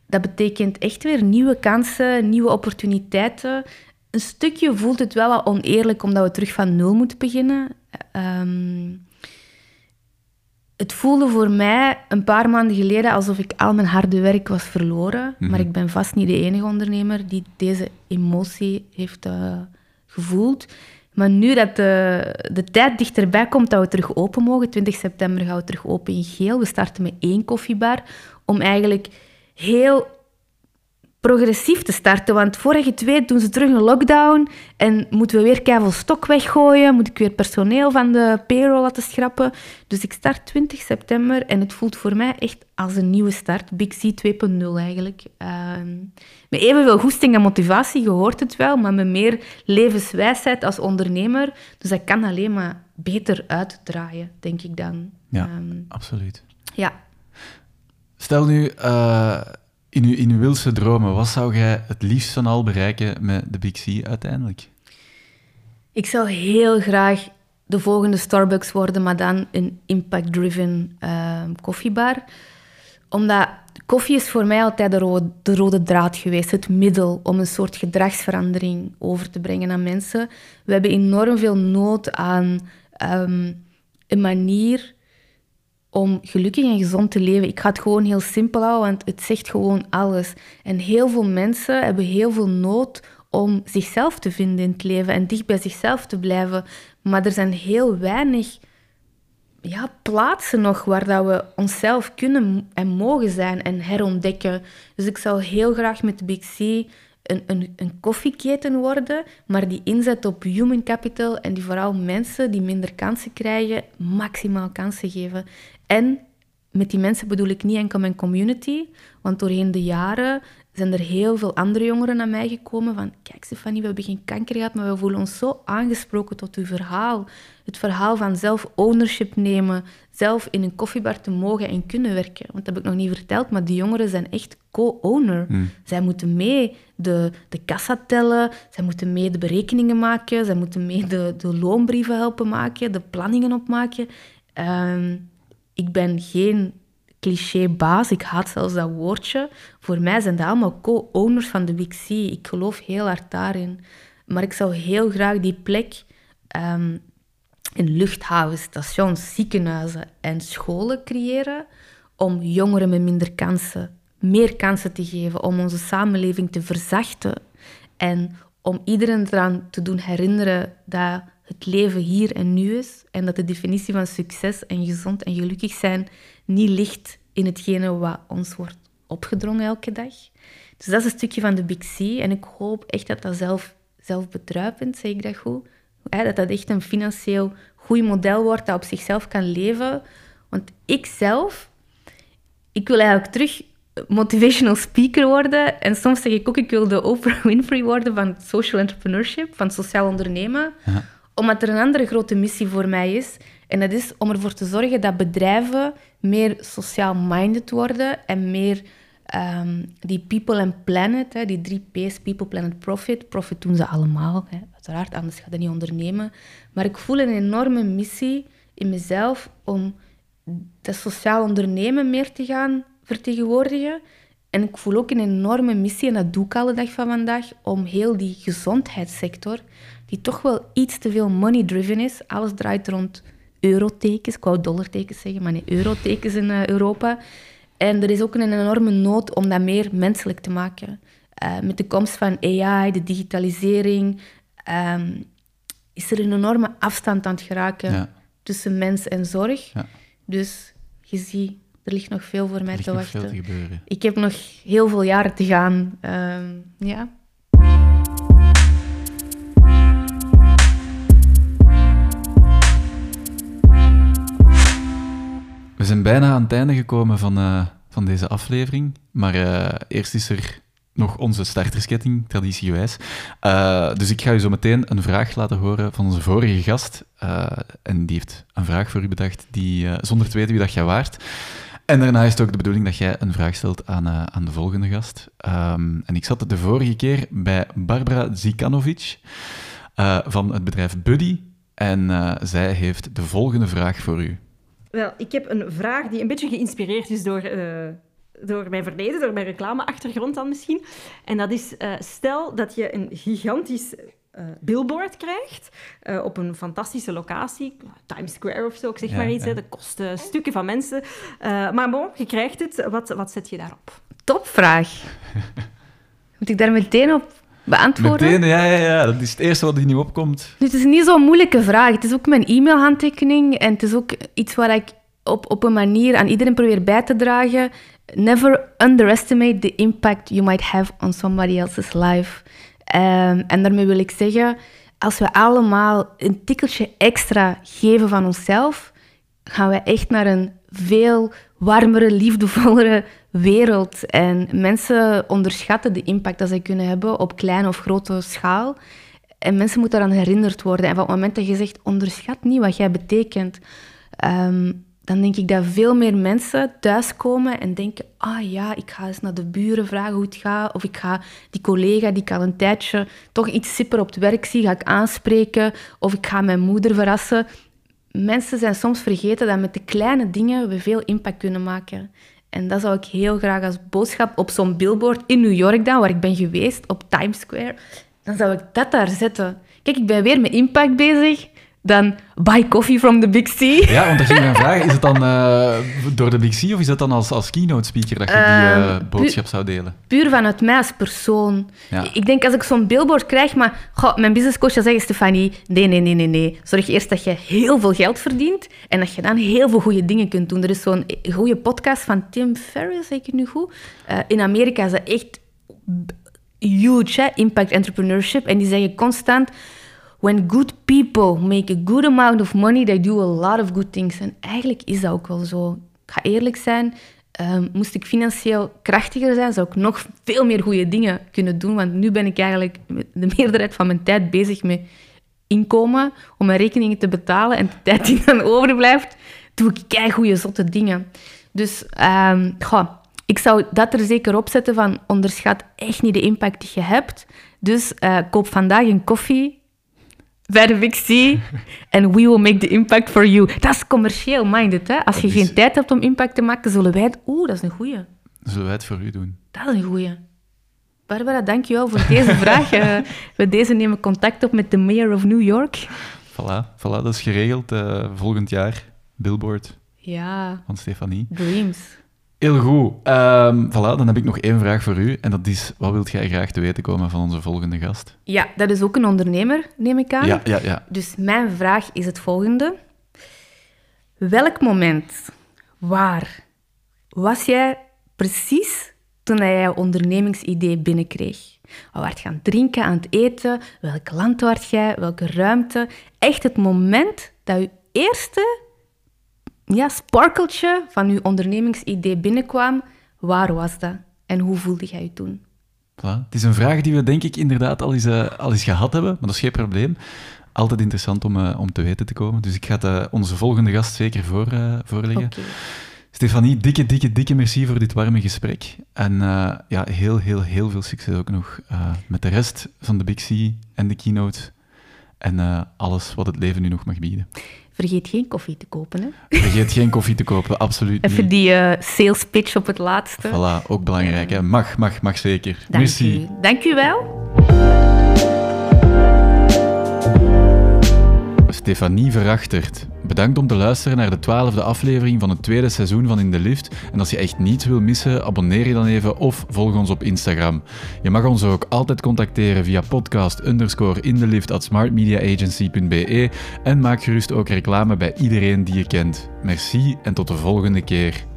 dat betekent echt weer nieuwe kansen, nieuwe opportuniteiten. Een stukje voelt het wel wat oneerlijk omdat we terug van nul moeten beginnen. Ehm, het voelde voor mij een paar maanden geleden alsof ik al mijn harde werk was verloren. Mhm. Maar ik ben vast niet de enige ondernemer die deze emotie heeft uh, gevoeld. Maar nu dat de, de tijd dichterbij komt dat we terug open mogen, 20 september gaan we terug open in Geel. We starten met één koffiebar om eigenlijk heel progressief te starten. Want voordat je het weet, doen ze terug een lockdown en moeten we weer keihard stok weggooien. Moet ik weer personeel van de payroll laten schrappen. Dus ik start 20 september en het voelt voor mij echt als een nieuwe start. Big C 2.0 eigenlijk. Uh, met evenveel goesting en motivatie, je hoort het wel, maar met meer levenswijsheid als ondernemer. Dus dat kan alleen maar beter uitdraaien, denk ik dan. Ja, um, absoluut. Ja. Stel nu... Uh in uw, in uw wildste dromen, wat zou jij het liefst van al bereiken met de Big C uiteindelijk? Ik zou heel graag de volgende Starbucks worden, maar dan een impact-driven uh, koffiebar. Omdat koffie is voor mij altijd de rode, de rode draad geweest, het middel om een soort gedragsverandering over te brengen aan mensen. We hebben enorm veel nood aan um, een manier om gelukkig en gezond te leven. Ik ga het gewoon heel simpel houden, want het zegt gewoon alles. En heel veel mensen hebben heel veel nood om zichzelf te vinden in het leven en dicht bij zichzelf te blijven. Maar er zijn heel weinig ja, plaatsen nog waar dat we onszelf kunnen en mogen zijn en herontdekken. Dus ik zou heel graag met de Big C een, een, een koffieketen worden, maar die inzet op human capital en die vooral mensen die minder kansen krijgen, maximaal kansen geven. En met die mensen bedoel ik niet enkel mijn community, want doorheen de jaren zijn er heel veel andere jongeren naar mij gekomen van kijk Stefanie, we hebben geen kanker gehad, maar we voelen ons zo aangesproken tot uw verhaal. Het verhaal van zelf ownership nemen, zelf in een koffiebar te mogen en kunnen werken. Want dat heb ik nog niet verteld, maar die jongeren zijn echt co-owner. Hmm. Zij moeten mee de, de kassa tellen, zij moeten mee de berekeningen maken, zij moeten mee de, de loonbrieven helpen maken, de planningen opmaken. Um, ik ben geen cliché-baas, ik haat zelfs dat woordje. Voor mij zijn dat allemaal co-owners van de C. Ik geloof heel hard daarin. Maar ik zou heel graag die plek um, in luchthavens, stations, ziekenhuizen en scholen creëren om jongeren met minder kansen meer kansen te geven, om onze samenleving te verzachten en om iedereen eraan te doen herinneren dat het leven hier en nu is en dat de definitie van succes en gezond en gelukkig zijn niet ligt in hetgene wat ons wordt opgedrongen elke dag. Dus dat is een stukje van de Big C en ik hoop echt dat dat zelf, zelfbedruipend, zeg ik dat goed, dat dat echt een financieel goed model wordt dat op zichzelf kan leven. Want ik zelf, ik wil eigenlijk terug motivational speaker worden. En soms zeg ik ook, ik wil de Oprah Winfrey worden van social entrepreneurship, van sociaal ondernemen. Ja. Omdat er een andere grote missie voor mij is. En dat is om ervoor te zorgen dat bedrijven meer sociaal minded worden en meer ehm, die people and planet, hè, die drie P's, people, planet, profit. Profit doen ze allemaal, hè, uiteraard, anders ga je niet ondernemen. Maar ik voel een enorme missie in mezelf om dat sociaal ondernemen meer te gaan vertegenwoordigen. En ik voel ook een enorme missie, en dat doe ik alle dag van vandaag, om heel die gezondheidssector, die toch wel iets te veel money-driven is, alles draait rond eurotekens, ik wou dollartekens zeggen, maar nee, eurotekens in uh, Europa. En er is ook een enorme nood om dat meer menselijk te maken. Uh, met de komst van AI, de digitalisering, um, is er een enorme afstand aan het geraken Ja. tussen mens en zorg. Ja. Dus je ziet, er ligt nog veel voor mij Er ligt te nog veel wachten. te gebeuren. Ik heb nog heel veel jaren te gaan. Ehm, ja. Zijn bijna aan het einde gekomen van, eh, van deze aflevering. Maar eh, eerst is er nog onze startersketting, traditiegewijs. Uh, dus ik ga u zo meteen een vraag laten horen van onze vorige gast. En die heeft een vraag voor u bedacht, die, zonder te weten wie dat jij waart. En daarna is het ook de bedoeling dat jij een vraag stelt aan, aan de volgende gast. Um, en ik zat de vorige keer bij Barbara Zikanovic van het bedrijf Buddy. En zij heeft de volgende vraag voor u. Wel, ik heb een vraag die een beetje geïnspireerd is door door mijn verleden, door mijn reclameachtergrond dan misschien. En dat is, uh, stel dat je een gigantisch uh, billboard krijgt uh, op een fantastische locatie, Times Square of zo, ik zeg ja, maar iets, ja. dat kost stukken van mensen. maar bon, je krijgt het, wat, wat zet je daarop? Topvraag. <laughs> Moet ik daar meteen op beantwoorden? Meteen, ja, ja, ja. Dat is het eerste wat er nu opkomt. het is niet zo'n moeilijke vraag. Het is ook mijn e-mailhandtekening en het is ook iets waar ik op, op een manier aan iedereen probeer bij te dragen. Never underestimate the impact you might have on somebody else's life. Um, en daarmee wil ik zeggen, als we allemaal een tikkeltje extra geven van onszelf, gaan we echt naar een veel warmere, liefdevollere wereld. En mensen onderschatten de impact dat zij kunnen hebben op kleine of grote schaal. En mensen moeten daaraan herinnerd worden. En van het moment dat je zegt, onderschat niet wat jij betekent. Um, dan denk ik dat veel meer mensen thuiskomen en denken: ah ja, ik ga eens naar de buren vragen hoe het gaat. Of ik ga die collega die ik al een tijdje toch iets sipper op het werk zie, ga ik aanspreken. Of ik ga mijn moeder verrassen. Mensen zijn soms vergeten dat met de kleine dingen we veel impact kunnen maken. En dat zou ik heel graag als boodschap op zo'n billboard in New York dan, waar ik ben geweest, op Times Square, dan zou ik dat daar zetten. Kijk, ik ben weer met impact bezig dan buy coffee from the Big C. Ja, want dat ging mijn vraag. Is het dan uh, <laughs> door de Big C of is het dan als, als keynote speaker dat je die uh, boodschap zou delen? Puur vanuit mij als persoon. Ja. Ik denk als ik zo'n billboard krijg, maar goh, mijn businesscoach zou zeggen, Stefanie, nee, nee, nee, nee, nee. Zorg eerst dat je heel veel geld verdient en dat je dan heel veel goede dingen kunt doen. Er is zo'n goede podcast van Tim Ferriss, zeg ik nu goed. Uh, in Amerika is dat echt huge, hè? impact entrepreneurship. En die zeggen constant when good people make a good amount of money, they do a lot of good things. En eigenlijk is dat ook wel zo. Ik ga eerlijk zijn, um, moest ik financieel krachtiger zijn, zou ik nog veel meer goede dingen kunnen doen. Want nu ben ik eigenlijk de meerderheid van mijn tijd bezig met inkomen, om mijn rekeningen te betalen. En de tijd die dan overblijft, doe ik kei goede zotte dingen. Dus um, ik zou dat er zeker op zetten van onderschat echt niet de impact die je hebt. Dus uh, koop vandaag een koffie bij de Big C. En we will make the impact for you. Dat is commercieel minded. Hè? Als je geen tijd hebt om impact te maken, zullen wij het... Oeh, dat is een goeie. Zullen wij het voor u doen? Dat is een goeie. Barbara, dankjewel voor deze <laughs> vraag. Uh, we deze nemen contact op met de mayor of New York. Voilà, voilà dat is geregeld. Uh, volgend jaar, Billboard. Ja. Van Stefanie. Dreams. Heel goed. Um, voilà, dan heb ik nog één vraag voor u. En dat is, wat wilt jij graag te weten komen van onze volgende gast? Ja, dat is ook een ondernemer, neem ik aan. Ja, ja, ja. Dus mijn vraag is het volgende. Welk moment, waar, was jij precies toen jij jouw ondernemingsidee binnenkreeg? Wat werd gaan drinken, aan het eten? Welk land werd jij? Welke ruimte? Echt het moment dat je eerste ja, sparkeltje van uw ondernemingsidee binnenkwam, waar was dat? En hoe voelde jij je toen? Voilà. Het is een vraag die we denk ik inderdaad al eens, uh, al eens gehad hebben, maar dat is geen probleem. Altijd interessant om, uh, om te weten te komen. Dus ik ga uh, onze volgende gast zeker voor, voorleggen. Okay. Stefanie, dikke, dikke, dikke merci voor dit warme gesprek. En ja, heel, heel, heel veel succes ook nog met de rest van de Big C en de keynote. En alles wat het leven nu nog mag bieden. Vergeet geen koffie te kopen. Hè? Vergeet geen koffie te kopen, absoluut Even niet. die uh, sales pitch op het laatste. Voilà, ook belangrijk. Hè? Mag, mag, mag zeker. Dank Merci. U. Dank u wel. Stefanie Verachtert. Bedankt om te luisteren naar de twaalfde aflevering van het tweede seizoen van In de Lift. En als je echt niets wil missen, abonneer je dan even of volg ons op Instagram. Je mag ons ook altijd contacteren via podcast underscore in de lift at smartmediaagency.be en maak gerust ook reclame bij iedereen die je kent. Merci en tot de volgende keer.